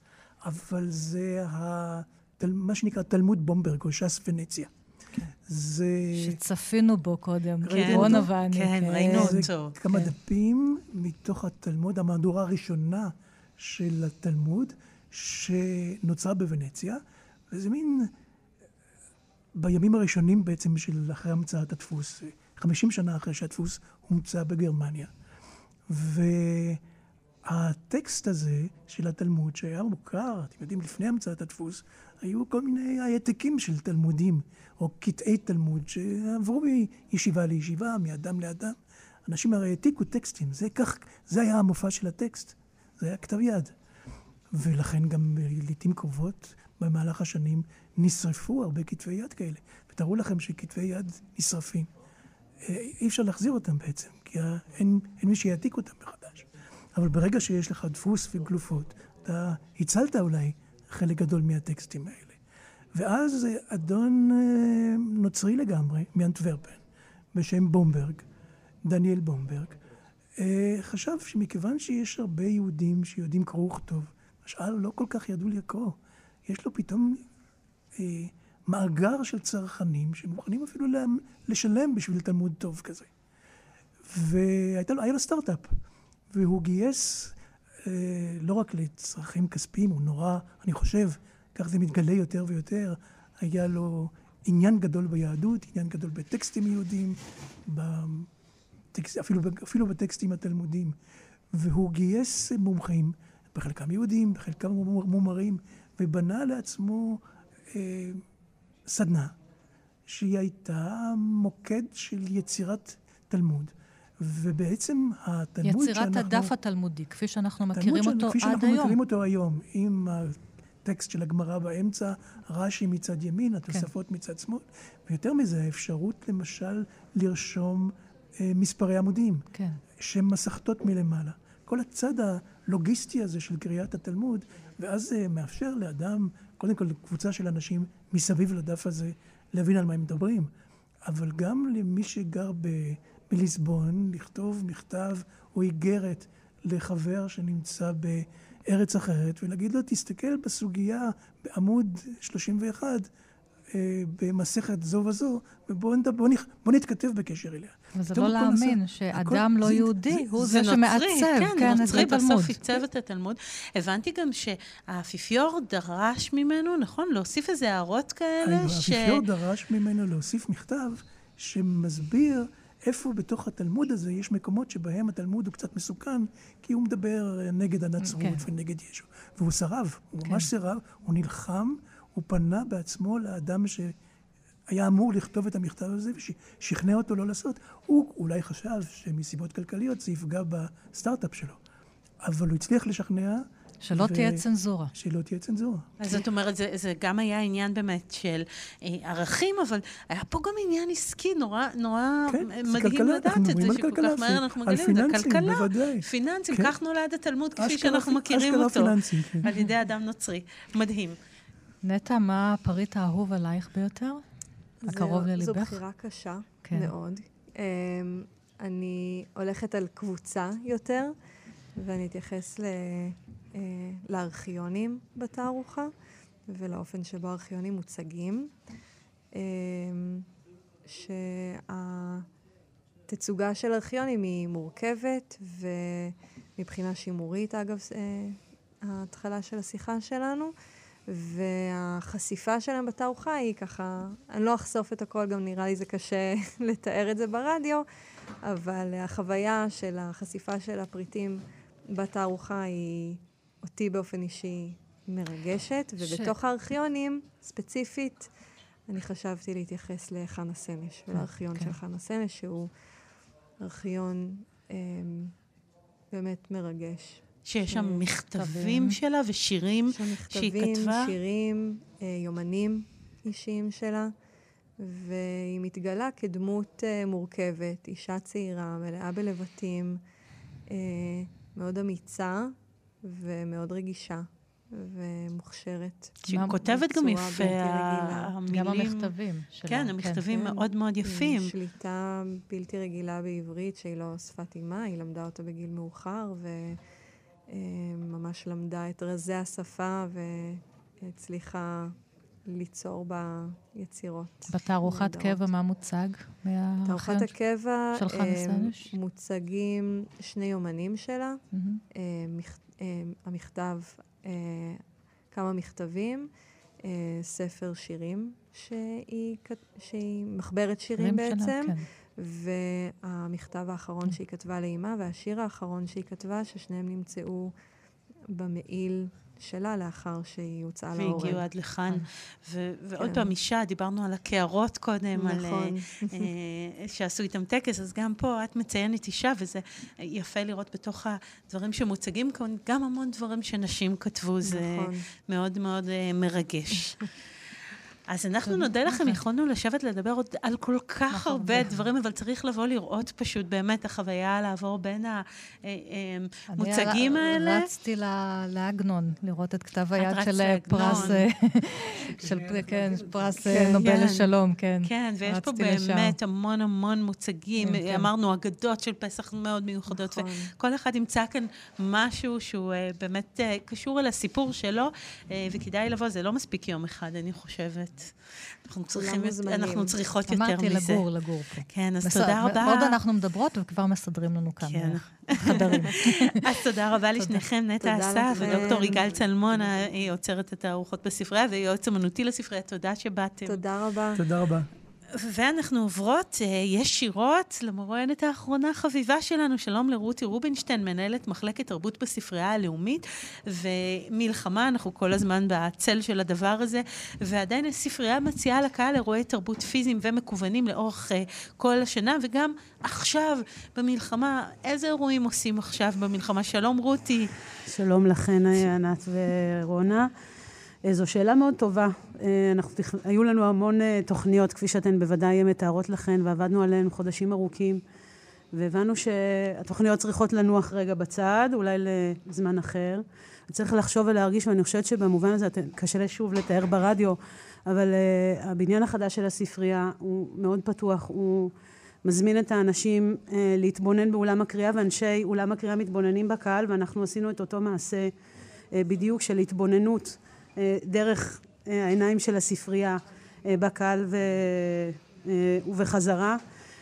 אבל זה ה, מה שנקרא תלמוד בומברג או ש"ס ונציה. כן. זה... שצפינו בו קודם, כן, רונה ואני. כן, כן, ראינו אותו. זה כמה כן. דפים מתוך התלמוד, המהדורה הראשונה של התלמוד, שנוצרה בוונציה, וזה מין בימים הראשונים בעצם של אחרי המצאת הדפוס, 50 שנה אחרי שהדפוס הומצא בגרמניה. והטקסט הזה של התלמוד, שהיה מוכר, אתם יודעים, לפני המצאת הדפוס, היו כל מיני העתקים של תלמודים, או קטעי תלמוד, שעברו מישיבה לישיבה, מאדם לאדם. אנשים הרי העתיקו טקסטים, זה כך, זה היה המופע של הטקסט, זה היה כתב יד. ולכן גם לעיתים קרובות, במהלך השנים, נשרפו הרבה כתבי יד כאלה. ותארו לכם שכתבי יד נשרפים. אה, אי אפשר להחזיר אותם בעצם, כי אין, אין מי שיעתיק אותם מחדש. אבל ברגע שיש לך דפוס וגלופות, אתה הצלת אולי חלק גדול מהטקסטים האלה. ואז אדון אה, נוצרי לגמרי, מאנטוורפן, בשם בומברג, דניאל בומברג, אה, חשב שמכיוון שיש הרבה יהודים שיודעים קרוא וכתוב, השאר לא כל כך ידעו לקרוא, יש לו פתאום מאגר של צרכנים שמוכנים אפילו לשלם בשביל תלמוד טוב כזה. והיה לו סטארט-אפ, והוא גייס אה, לא רק לצרכים כספיים, הוא נורא, אני חושב, כך זה מתגלה יותר ויותר, היה לו עניין גדול ביהדות, עניין גדול בטקסטים יהודיים, בטקסט, אפילו, אפילו בטקסטים התלמודיים. והוא גייס מומחים, בחלקם יהודים, בחלקם מומרים, ובנה לעצמו אה, סדנה, שהיא הייתה מוקד של יצירת תלמוד. ובעצם התלמוד יצירת שאנחנו... יצירת הדף התלמודי, כפי שאנחנו מכירים אותו עד היום. כפי שאנחנו מכירים אותו היום, עם הטקסט של הגמרא באמצע, רש"י מצד ימין, התוספות כן. מצד שמאל, ויותר מזה, האפשרות למשל לרשום אה, מספרי עמודים, כן. שהן מסכתות מלמעלה. כל הצד הלוגיסטי הזה של קריאת התלמוד, ואז זה מאפשר לאדם קודם כל לקבוצה של אנשים מסביב לדף הזה להבין על מה הם מדברים, אבל גם למי שגר ב, בליסבון, לכתוב מכתב או איגרת לחבר שנמצא בארץ אחרת ולהגיד לו, תסתכל בסוגיה בעמוד 31 אה, במסכת זו וזו, ובואו בוא, בוא נתכתב בקשר אליה. וזה לא להאמין שאדם לא יהודי הוא זה, שמעצב, כן, כן, נוצרי בסוף עיצב את התלמוד. הבנתי גם שהאפיפיור דרש ממנו, נכון? להוסיף איזה הערות כאלה ש... האפיפיור דרש ממנו להוסיף מכתב שמסביר איפה בתוך התלמוד הזה יש מקומות שבהם התלמוד הוא קצת מסוכן, כי הוא מדבר נגד הנצרות כן. ונגד ישו. והוא סירב, הוא כן. ממש סירב, הוא נלחם. הוא פנה בעצמו לאדם שהיה אמור לכתוב את המכתב הזה ושכנע אותו לא לעשות. הוא אולי חשב שמסיבות כלכליות זה יפגע בסטארט-אפ שלו. אבל הוא הצליח לשכנע, שלא ו... תהיה צנזורה. שלא תהיה צנזורה. אז זאת אומרת, זה, זה גם היה עניין באמת של אה, ערכים, אבל היה פה גם עניין עסקי נורא, נורא כן, מדהים כלכלה, לדעת את זה, שכל כך מהר אנחנו מגלים את זה. כלכלה, בוודאי. פיננסים, כן. כך נולד התלמוד כפי שאנחנו מכירים אותו. פיננסים, כן. על ידי אדם נוצרי. מדהים. נטע, מה הפריט האהוב עלייך ביותר? הקרוב לליבך? זו בחירה קשה כן. מאוד. Um, אני הולכת על קבוצה יותר, ואני אתייחס ל, uh, לארכיונים בתערוכה, ולאופן שבו הארכיונים מוצגים. Um, שהתצוגה של ארכיונים היא מורכבת, ומבחינה שימורית, אגב, uh, ההתחלה של השיחה שלנו, והחשיפה שלהם בתערוכה היא ככה, אני לא אחשוף את הכל, גם נראה לי זה קשה <laughs> לתאר את זה ברדיו, אבל החוויה של החשיפה של הפריטים בתערוכה היא אותי באופן אישי מרגשת, ובתוך ש... הארכיונים, ספציפית, אני חשבתי להתייחס לחנה סנש, כן, לארכיון כן. של חנה סנש, שהוא ארכיון אה, באמת מרגש. שיש שם מכתבים שלה ושירים שהיא כתבה? מכתבים, שירים, אה, יומנים אישיים שלה, והיא מתגלה כדמות אה, מורכבת, אישה צעירה, מלאה בלבטים, אה, מאוד אמיצה ומאוד רגישה. ומוכשרת. שהיא כותבת גם יפה, המילים... גם המכתבים שלה. כן, המכתבים כן. מאוד מאוד יפים. שליטה בלתי רגילה בעברית, שהיא לא שפת אימה, היא למדה אותה בגיל מאוחר, ו... ממש למדה את רזי השפה והצליחה ליצור בה יצירות. בתערוכת קבע מה מוצג? בתערוכת הקבע מוצגים שני יומנים שלה, mm-hmm. המכתב, כמה מכתבים, ספר שירים שהיא, שהיא מחברת שירים בעצם. שלה, כן. והמכתב האחרון שהיא כתבה לאימה, והשיר האחרון שהיא כתבה, ששניהם נמצאו במעיל שלה לאחר שהיא הוצאה להורג. והגיעו עד לכאן. ו- ועוד כן. פעם, אישה, דיברנו על הקערות קודם, נכון. על, uh, שעשו איתם טקס, אז גם פה את מציינת אישה, וזה יפה לראות בתוך הדברים שמוצגים כאן, גם המון דברים שנשים כתבו, נכון. זה מאוד מאוד uh, מרגש. <laughs> אז אנחנו נודה לכם, יכולנו לשבת לדבר עוד על כל כך נכון, הרבה דברים, אבל צריך לבוא לראות פשוט באמת החוויה לעבור בין המוצגים האלה. אני רצתי לעגנון, לראות את כתב היד של פרס, אה, <laughs> של כן, פרס אה, כן, נובל כן. לשלום, כן. כן, ויש פה באמת המון המון מוצגים, אמרנו, אגדות של פסח מאוד מיוחדות, נכון. וכל אחד ימצא כאן משהו שהוא אה, באמת קשור אל הסיפור שלו, וכדאי לבוא, זה לא מספיק יום אחד, אני חושבת. אנחנו צריכים, אנחנו צריכות יותר מזה. אמרתי לגור, לגור פה. כן, אז תודה רבה. עוד אנחנו מדברות וכבר מסדרים לנו כאן כן. חדרים. <laughs> אז תודה רבה לשניכם, נטע אסף ודוקטור יגאל צלמון, היא עוצרת את הארוחות בספרייה ויועץ אמנותי לספרייה. תודה שבאתם. תודה רבה. תודה רבה. ואנחנו עוברות, אה, יש שירות למרואיינת האחרונה החביבה שלנו. שלום לרותי רובינשטיין, מנהלת מחלקת תרבות בספרייה הלאומית, ומלחמה, אנחנו כל הזמן בצל של הדבר הזה, ועדיין הספרייה מציעה לקהל אירועי תרבות פיזיים ומקוונים לאורך uh, כל השנה, וגם עכשיו, במלחמה, איזה אירועים עושים עכשיו במלחמה? שלום רותי. שלום לכן, ענת ורונה. אה, זו שאלה מאוד טובה. אה, אנחנו, היו לנו המון אה, תוכניות, כפי שאתן בוודאי מתארות לכן, ועבדנו עליהן חודשים ארוכים, והבנו שהתוכניות צריכות לנוח רגע בצד, אולי לזמן אחר. צריך לחשוב ולהרגיש, ואני חושבת שבמובן הזה, קשה לי שוב לתאר ברדיו, אבל הבניין החדש של הספרייה הוא מאוד פתוח, הוא מזמין את האנשים להתבונן באולם הקריאה, ואנשי אולם הקריאה מתבוננים בקהל, ואנחנו עשינו את אותו מעשה בדיוק של התבוננות. אה, דרך אה, העיניים של הספרייה אה, בקהל ובחזרה.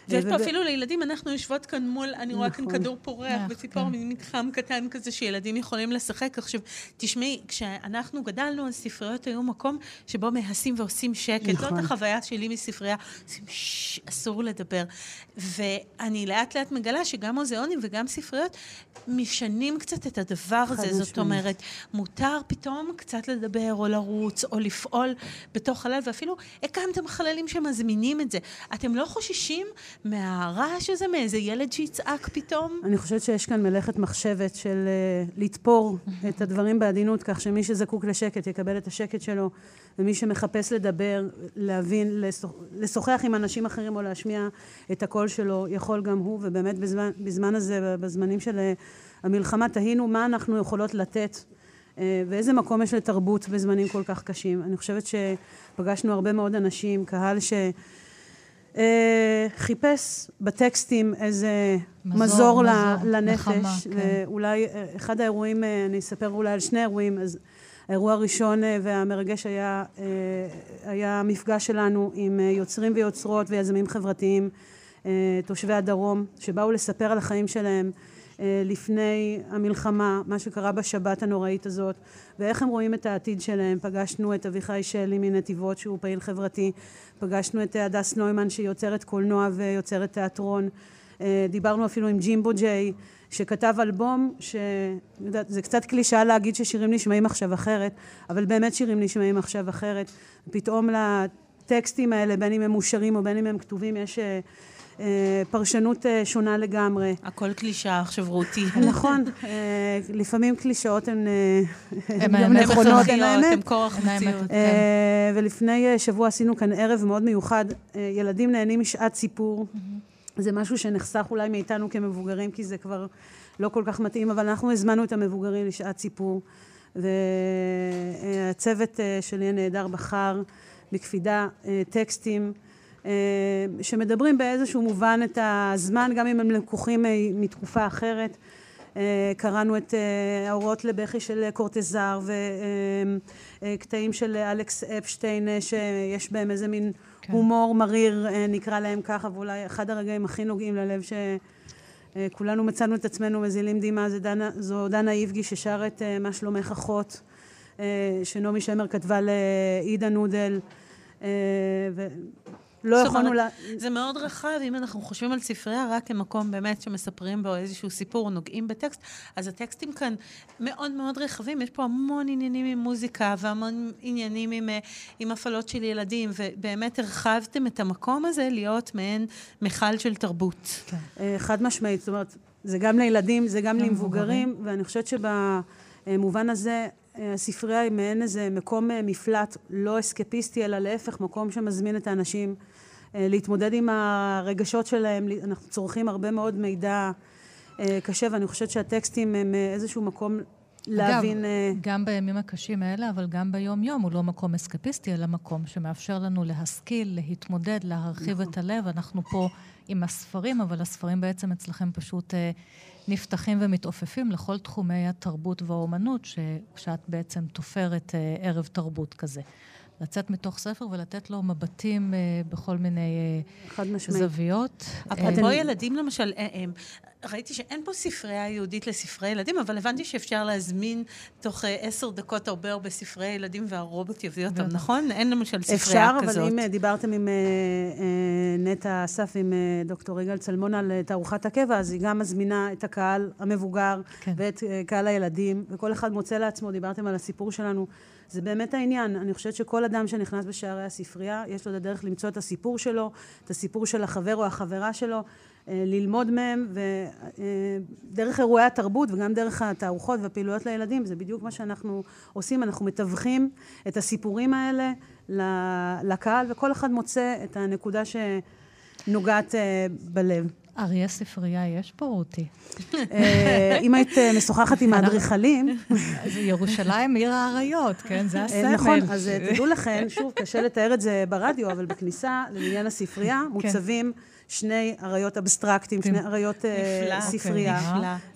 ויש פה אפילו לילדים, אנחנו יושבות כאן מול, אני רואה כאן נכון. כדור פורח וציפור, כן. מין מתחם קטן כזה שילדים יכולים לשחק. עכשיו, תשמעי, כשאנחנו גדלנו, אז ספריות היו מקום שבו מהסים ועושים שקט. זאת נכון. החוויה שלי מספרייה, אסור לדבר. ואני לאט לאט מגלה שגם מוזיאונים וגם ספריות משנים קצת את הדבר הזה. זאת אומרת, מותר פתאום קצת לדבר או לרוץ או לפעול בתוך חלל, ואפילו הקמתם חללים שמזמינים את זה. אתם לא חוששים מהרעש הזה, מאיזה ילד שיצעק פתאום? אני חושבת שיש כאן מלאכת מחשבת של uh, לתפור את הדברים בעדינות, כך שמי שזקוק לשקט יקבל את השקט שלו, ומי שמחפש לדבר, להבין, לשוחח עם אנשים אחרים או להשמיע את הקול שלו, יכול גם הוא, ובאמת בזמן, בזמן הזה, בזמנים של אה, המלחמה, תהינו מה אנחנו יכולות לתת. אה, ואיזה מקום יש לתרבות בזמנים כל כך קשים. אני חושבת שפגשנו הרבה מאוד אנשים, קהל ש... אה, חיפש בטקסטים איזה מזור, מזור, מזור לנפש. נחמה, כן. אה, אחד האירועים, אני אספר אולי על שני אירועים, אז האירוע הראשון והמרגש היה, היה המפגש שלנו עם יוצרים ויוצרות ויזמים חברתיים, תושבי הדרום, שבאו לספר על החיים שלהם. אה, לפני המלחמה, מה שקרה בשבת הנוראית הזאת, ואיך הם רואים את העתיד שלהם. פגשנו את אביחי שלי מנתיבות, שהוא פעיל חברתי, פגשנו את הדס נוימן, שהיא יוצרת קולנוע ויוצרת תיאטרון. אה, דיברנו אפילו עם ג'ימבו ג'יי, שכתב אלבום, יודעת, זה קצת קלישאה להגיד ששירים נשמעים עכשיו אחרת, אבל באמת שירים נשמעים עכשיו אחרת. פתאום לטקסטים האלה, בין אם הם מאושרים או בין אם הם כתובים, יש... אה, פרשנות אה, שונה לגמרי. הכל קלישאה עכשיו רותי. <laughs> נכון, אה, לפעמים קלישאות הן גם נכונות, הן האמת. הן כורח מציאות. כן. ולפני שבוע עשינו כאן ערב מאוד מיוחד. ילדים נהנים משעת סיפור. זה משהו שנחסך אולי מאיתנו כמבוגרים, כי זה כבר לא כל כך מתאים, אבל אנחנו הזמנו את המבוגרים לשעת סיפור. והצוות שלי הנהדר בחר בקפידה טקסטים. אה, שמדברים באיזשהו מובן את הזמן, גם אם הם לקוחים מתקופה אחרת. אה, קראנו את אה, האורות לבכי של קורטזר וקטעים של אלכס אפשטיין שיש בהם איזה מין כן. הומור מריר נקרא להם ככה ואולי אחד הרגעים הכי נוגעים ללב שכולנו מצאנו את עצמנו מזילים דמעה זו דנה, זו דנה איבגי ששר את מה שלומך אחות שנעמי שמר כתבה לעידה נודל לא יכולנו ל... זה מאוד רחב, אם אנחנו חושבים על ספרייה רק כמקום באמת שמספרים בו איזשהו סיפור, נוגעים בטקסט, אז הטקסטים כאן מאוד מאוד רחבים. יש פה המון עניינים עם מוזיקה והמון עניינים עם, אה, עם הפעלות של ילדים, ובאמת הרחבתם את המקום הזה להיות מעין מכל של תרבות. כן. אה, חד משמעית, זאת אומרת, זה גם לילדים, זה גם למבוגרים, ואני חושבת שבמובן הזה... הספרייה היא מעין איזה מקום אה, מפלט לא אסקפיסטי, אלא להפך, מקום שמזמין את האנשים אה, להתמודד עם הרגשות שלהם. אנחנו צורכים הרבה מאוד מידע אה, קשה, ואני חושבת שהטקסטים הם איזשהו מקום להבין... אגב, גם בימים הקשים האלה, אבל גם ביום-יום, הוא לא מקום אסקפיסטי, אלא מקום שמאפשר לנו להשכיל, להתמודד, להרחיב נכון. את הלב. אנחנו פה עם הספרים, אבל הספרים בעצם אצלכם פשוט נפתחים ומתעופפים לכל תחומי התרבות והאומנות, שאת בעצם תופרת אה, ערב תרבות כזה. לצאת מתוך ספר ולתת לו מבטים אה, בכל מיני אה, זוויות. אפרופו ילדים למשל, אה, אה, ראיתי שאין פה ספרייה ייעודית לספרי ילדים, אבל הבנתי שאפשר להזמין תוך אה, עשר דקות הרבה הרבה ספרי ילדים והרובוט יביא אותם, נכון? אין למשל ספרייה כזאת. אפשר, אבל אם אה, דיברתם עם אה, נטע אסף, עם דוקטור יגאל צלמון על תערוכת הקבע, אז היא גם מזמינה את הקהל המבוגר כן. ואת קהל הילדים, וכל אחד מוצא לעצמו, דיברתם על הסיפור שלנו. זה באמת העניין. אני חושבת שכל אדם שנכנס בשערי הספרייה, יש לו את הדרך למצוא את הסיפור שלו, את הסיפור של החבר או החברה שלו, אה, ללמוד מהם, ודרך אירועי התרבות וגם דרך התערוכות והפעילויות לילדים, זה בדיוק מה שאנחנו עושים. אנחנו מתווכים את הסיפורים האלה לקהל, וכל אחד מוצא את הנקודה שנוגעת אה, בלב. אריה ספרייה יש פה, רותי. אה, אם היית משוחחת עם האדריכלים... ירושלים עיר האריות, כן? זה הסמל. נכון, אז תדעו לכם, שוב, קשה לתאר את זה ברדיו, אבל בכניסה לבניין הספרייה כן. מוצבים... שני אריות אבסטרקטיים, שני אריות אה, ספרייה.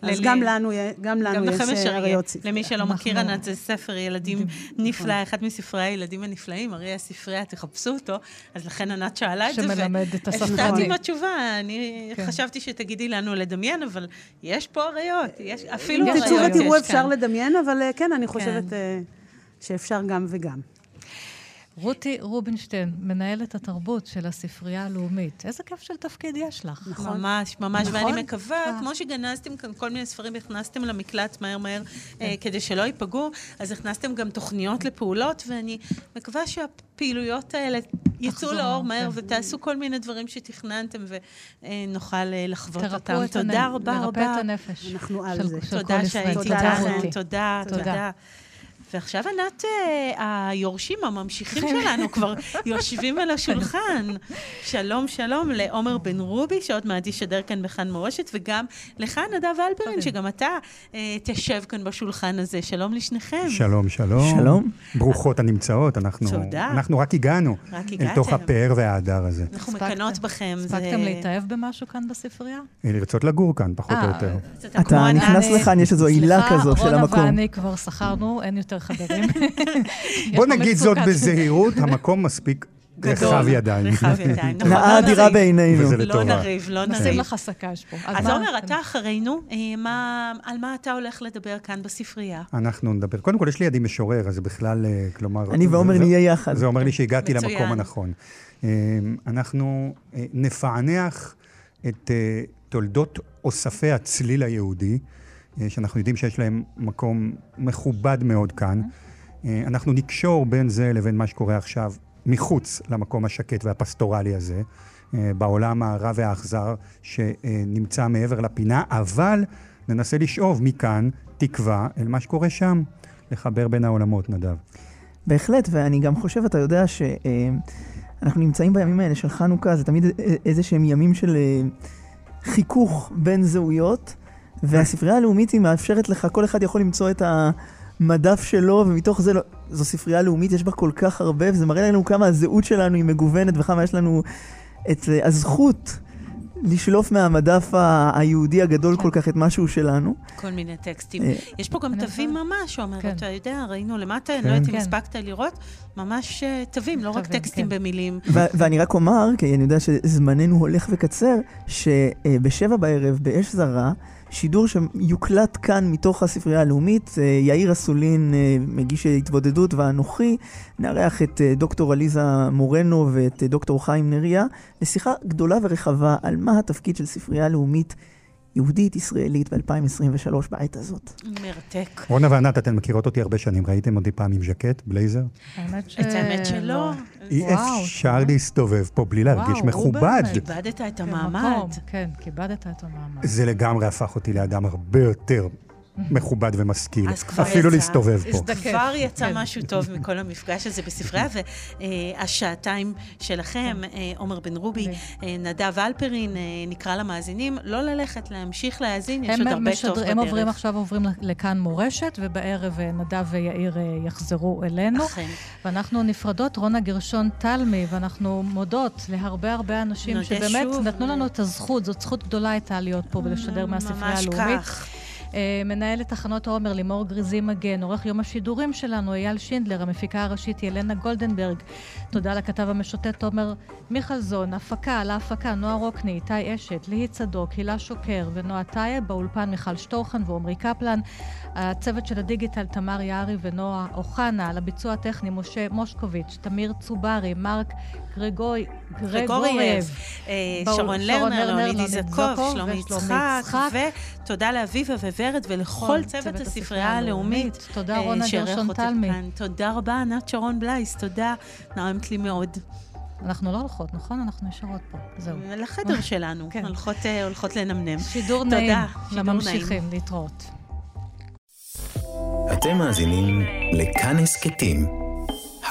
נפלא. אז גם לנו יש אה, אריות ספרייה. למי שלא מכיר, ענת, זה ספר ילדים נפלא, אחד מספרי הילדים הנפלאים, אריה הספרייה, תחפשו אותו. אז לכן ענת שאלה את זה. שמלמד את הספר. והפתעתי עם התשובה. אני כן. חשבתי שתגידי לנו לדמיין, אבל יש פה אריות, אפילו אריות יש כאן. תצאו ותראו, אפשר לדמיין, אבל אה, כן, אני חושבת כן. שאפשר גם וגם. רותי רובינשטיין, מנהלת התרבות של הספרייה הלאומית. איזה כיף של תפקיד יש לך. נכון. ממש, ממש, נכון? ואני מקווה, אה. כמו שגנזתם כאן כל מיני ספרים, הכנסתם למקלט מהר מהר, אה, כן. כדי שלא ייפגעו, אז הכנסתם גם תוכניות לפעולות, ואני מקווה שהפעילויות האלה יצאו לאור מהר, כן. ותעשו כל מיני דברים שתכננתם, ונוכל אה, לחוות אותם. תודה רבה רבה. לרפא את הנפש. אנחנו על זה. תודה שהייתי איתכם. תודה, תודה. ועכשיו ענת, אה, היורשים הממשיכים שלנו כבר יושבים על השולחן. שלום, שלום לעומר בן רובי, שעוד מעט ישדר כאן בכאן מורשת, וגם לך, נדב אלפרין, שגם אתה אה, תשב כאן בשולחן הזה. שלום לשניכם. שלום, שלום. שלום. ברוכות הנמצאות, אנחנו... תודה. אנחנו רק הגענו. רק הגעתם. אל תוך הפאר וההדר הזה. אנחנו מקנות בכם. הספקתם להתאהב במשהו כאן בספרייה? לרצות לגור כאן, פחות או יותר. אתה נכנס לכאן, יש איזו עילה כזו של המקום. סליחה, רונה ואני כבר שכרנו, אין יותר חדרים. <laughs> בוא נגיד זאת בזהירות, המקום מספיק רחב ידיים. רחב ידיים, <laughs> נכון. נאה אדירה בעינינו. וזה לא לטובה. נריב, לא נריב. נשים לך סקאז' פה. אז עומר, אתה אחרינו, אה, מה- על מה אתה הולך לדבר כאן בספרייה? אנחנו נדבר. קודם כל, יש לי ידי משורר, אז בכלל, אה, כלומר... אני ועומר נהיה יחד. זה אומר לי שהגעתי. למקום הנכון. אה, אנחנו נפענח את תולדות אוספי הצליל היהודי, שאנחנו יודעים שיש להם מקום מכובד מאוד כאן. אה, אנחנו נקשור בין זה לבין מה שקורה עכשיו מחוץ למקום השקט והפסטורלי הזה, אה, בעולם הרע והאכזר שנמצא מעבר לפינה, אבל ננסה לשאוב מכאן תקווה אל מה שקורה שם, לחבר בין העולמות, נדב. בהחלט, ואני גם חושב, אתה יודע, שאנחנו נמצאים בימים האלה של חנוכה, זה תמיד איזה שהם ימים של אה, חיכוך בין זהויות, והספרייה הלאומית היא מאפשרת לך, כל אחד יכול למצוא את המדף שלו, ומתוך זה, לא- זו ספרייה לאומית, יש בה כל כך הרבה, וזה מראה לנו כמה הזהות שלנו היא מגוונת, וכמה יש לנו את אה, הזכות לשלוף מהמדף היהודי הגדול כל כך את משהו שלנו. כל מיני טקסטים. אה, יש פה גם תווים ממש, עומר, כן. אתה יודע, ראינו למטה, אני לא יודעת אם כן. הספקת לראות, ממש אה, תווים, לא רק טקסטים כן. במילים. ואני רק אומר, כי אני יודע שזמננו הולך וקצר, שבשבע בערב באש זרה, שידור שיוקלט כאן מתוך הספרייה הלאומית, אה, יאיר אסולין, אה, מגיש התבודדות, ואנוכי, נארח את אה, דוקטור עליזה מורנו ואת דוקטור חיים נריה, לשיחה גדולה ורחבה על מה התפקיד של ספרייה לאומית יהודית ישראלית ב-2023 בעת הזאת. מרתק. רונה וענת, אתן מכירות אותי הרבה שנים, ראיתם אותי פעם עם ז'קט, בלייזר? האמת ש... את האמת שלא. אי וואו, אפשר. להסתובב פה בלי להרגיש וואו, מכובד. הוא איבדת את כן, המעמד. כן, כיבדת את המעמד. זה לגמרי הפך אותי לאדם הרבה יותר מכובד ומשכיל. אז אפילו יצא. להסתובב פה. הזדקף. כבר יצא כן. משהו טוב מכל המפגש הזה בספרייה, <laughs> והשעתיים שלכם, אה, עומר בן רובי, אה, נדב אלפרין, אה, נקרא למאזינים, לא ללכת, להמשיך להאזין, יש עוד הרבה משדר- טוב בדרך. הם עוברים עכשיו, עוברים לכאן מורשת, ובערב נדב ויאיר יחזרו אלינו. אכן. ואנחנו נפרדות, רונה גרשון תלמי, ואנחנו מודות להרבה הרבה אנשים שבאמת שוב. נתנו לנו את הזכות, זאת זכות גדולה הייתה להיות פה ולשדר מהספרייה הלאומית. ממש כך. אה, מנהלת תחנות העומר לימור גריזי מגן, עורך יום השידורים שלנו אייל שינדלר, המפיקה הראשית ילנה גולדנברג. תודה לכתב המשוטט תומר מיכלזון, הפקה, על ההפקה נועה רוקני, איתי אשת, ליהי צדוק, הילה שוקר ונועה טייב, באולפן מיכל שטורחן ועמרי קפלן. הצוות של הדיגיטל תמר יערי ונועה אוחנה, על הביצוע הטכני משה מושקוביץ', תמיר צוברי, מרק גרגוי, גרגורייב, אה, שרון שרון לרנר, לרנר, לאוניד לאוניד זקוף, זקוף שלומי יצחק, יצחק. ותודה לאביבה וורד ולכל צוות הספרייה הלאומית. תודה אה, רונה שאירח גרשון אותי תלמי. כאן. תודה רבה, ענת שרון בלייס, תודה, נעמת לי מאוד. אנחנו לא הולכות, נכון? אנחנו נשארות פה. זהו. לחדר שלנו, כן. הולכות, אה, הולכות לנמנם. שידור תודה, נעים שידור לממשיכים, להתראות. אתם מאזינים לכאן הסכתים,